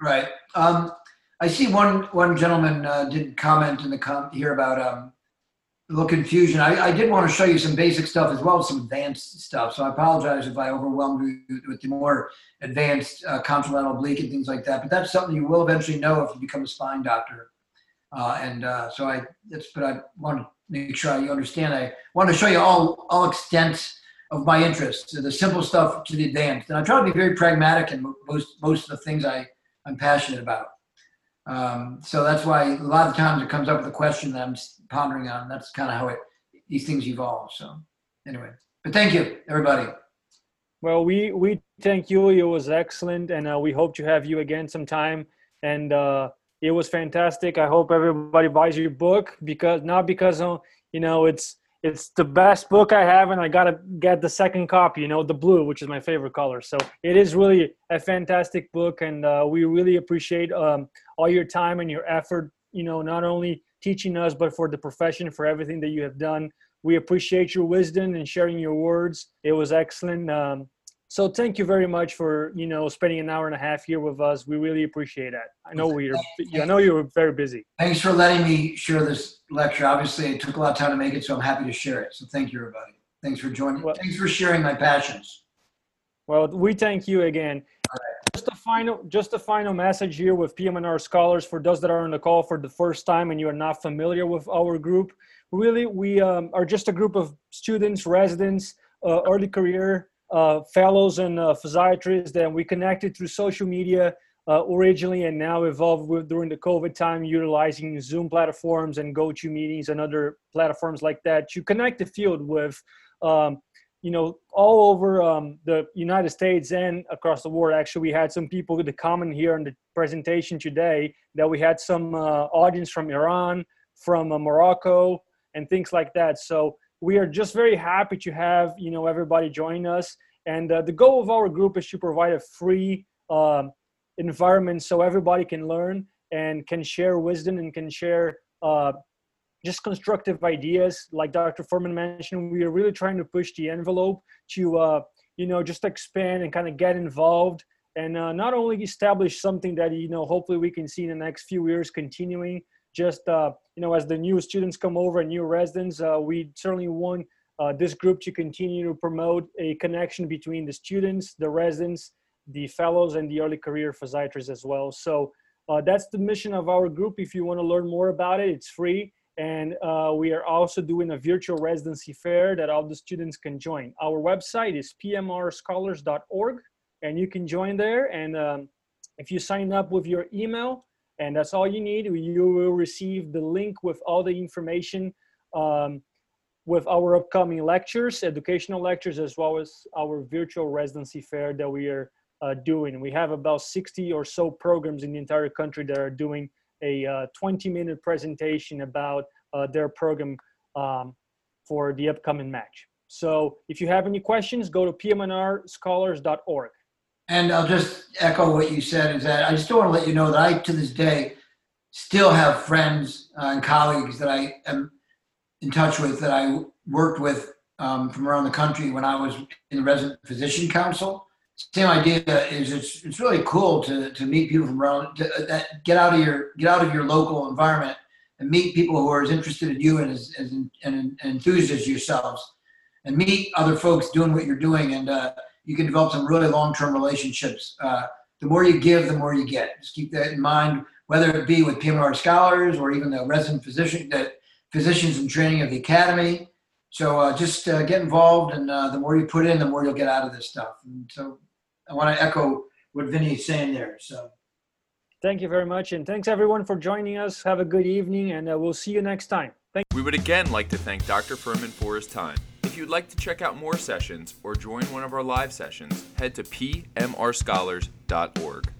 Right. Um, I see one one gentleman uh, did comment in the com- here about um, little confusion. I, I, did want to show you some basic stuff as well as some advanced stuff. So I apologize if I overwhelmed you with the more advanced uh, contralateral oblique and things like that. But that's something you will eventually know if you become a spine doctor. Uh, and uh, so I, that's, but I want to make sure you understand. I want to show you all all extent of my interests, the simple stuff to the advanced. And I try to be very pragmatic in most most of the things I I'm passionate about. Um, so that's why a lot of times it comes up with a question that I'm pondering on. That's kind of how it these things evolve. So anyway, but thank you, everybody. Well, we we thank you. It was excellent, and uh, we hope to have you again sometime. And uh, it was fantastic. I hope everybody buys your book because not because you know it's it's the best book I have, and I gotta get the second copy. You know, the blue, which is my favorite color. So it is really a fantastic book, and uh, we really appreciate um, all your time and your effort. You know, not only teaching us, but for the profession, for everything that you have done. We appreciate your wisdom and sharing your words. It was excellent. Um, so thank you very much for you know spending an hour and a half here with us. We really appreciate that. I know we're I know you were very busy. Thanks for letting me share this lecture. Obviously, it took a lot of time to make it, so I'm happy to share it. So thank you, everybody. Thanks for joining. Well, Thanks for sharing my passions. Well, we thank you again. Just a final just a final message here with PM&R scholars for those that are on the call for the first time and you are not familiar with our group. Really, we um, are just a group of students, residents, uh, early career uh, fellows, and uh, physiatrists that we connected through social media uh, originally and now evolved with, during the COVID time, utilizing Zoom platforms and GoTo meetings and other platforms like that to connect the field with. Um, you know, all over um, the United States and across the world. Actually, we had some people to comment here in the presentation today that we had some uh, audience from Iran, from uh, Morocco, and things like that. So we are just very happy to have you know everybody join us. And uh, the goal of our group is to provide a free um, environment so everybody can learn and can share wisdom and can share uh, just constructive ideas. Like Dr. Furman mentioned, we are really trying to push the envelope to, uh, you know, just expand and kind of get involved and uh, not only establish something that, you know, hopefully we can see in the next few years continuing. Just, uh, you know, as the new students come over and new residents, uh, we certainly want uh, this group to continue to promote a connection between the students, the residents, the fellows, and the early career physiatrists as well. So uh, that's the mission of our group. If you want to learn more about it, it's free and uh, we are also doing a virtual residency fair that all the students can join. Our website is pmrscholars.org, and you can join there. And um, if you sign up with your email, and that's all you need, you will receive the link with all the information um, with our upcoming lectures, educational lectures, as well as our virtual residency fair that we are uh, doing. We have about 60 or so programs in the entire country that are doing a uh, 20 minute presentation about uh, their program um, for the upcoming match. So if you have any questions, go to pmrscholars.org. And I'll just echo what you said is that I still want to let you know that I, to this day, still have friends uh, and colleagues that I am in touch with that I worked with um, from around the country when I was in the resident physician council same idea is it's it's really cool to to meet people from around to, uh, that get out of your get out of your local environment and meet people who are as interested in you and as, as and, and enthused as yourselves. And meet other folks doing what you're doing and uh, you can develop some really long-term relationships. Uh, the more you give the more you get. Just keep that in mind whether it be with PM&R scholars or even the resident physician that physicians in training of the academy. So uh, just uh, get involved, and uh, the more you put in, the more you'll get out of this stuff. And so I want to echo what Vinny is saying there. So thank you very much, and thanks everyone for joining us. Have a good evening, and uh, we'll see you next time. Thank we would again like to thank Dr. Furman for his time. If you'd like to check out more sessions or join one of our live sessions, head to pmrscholars.org.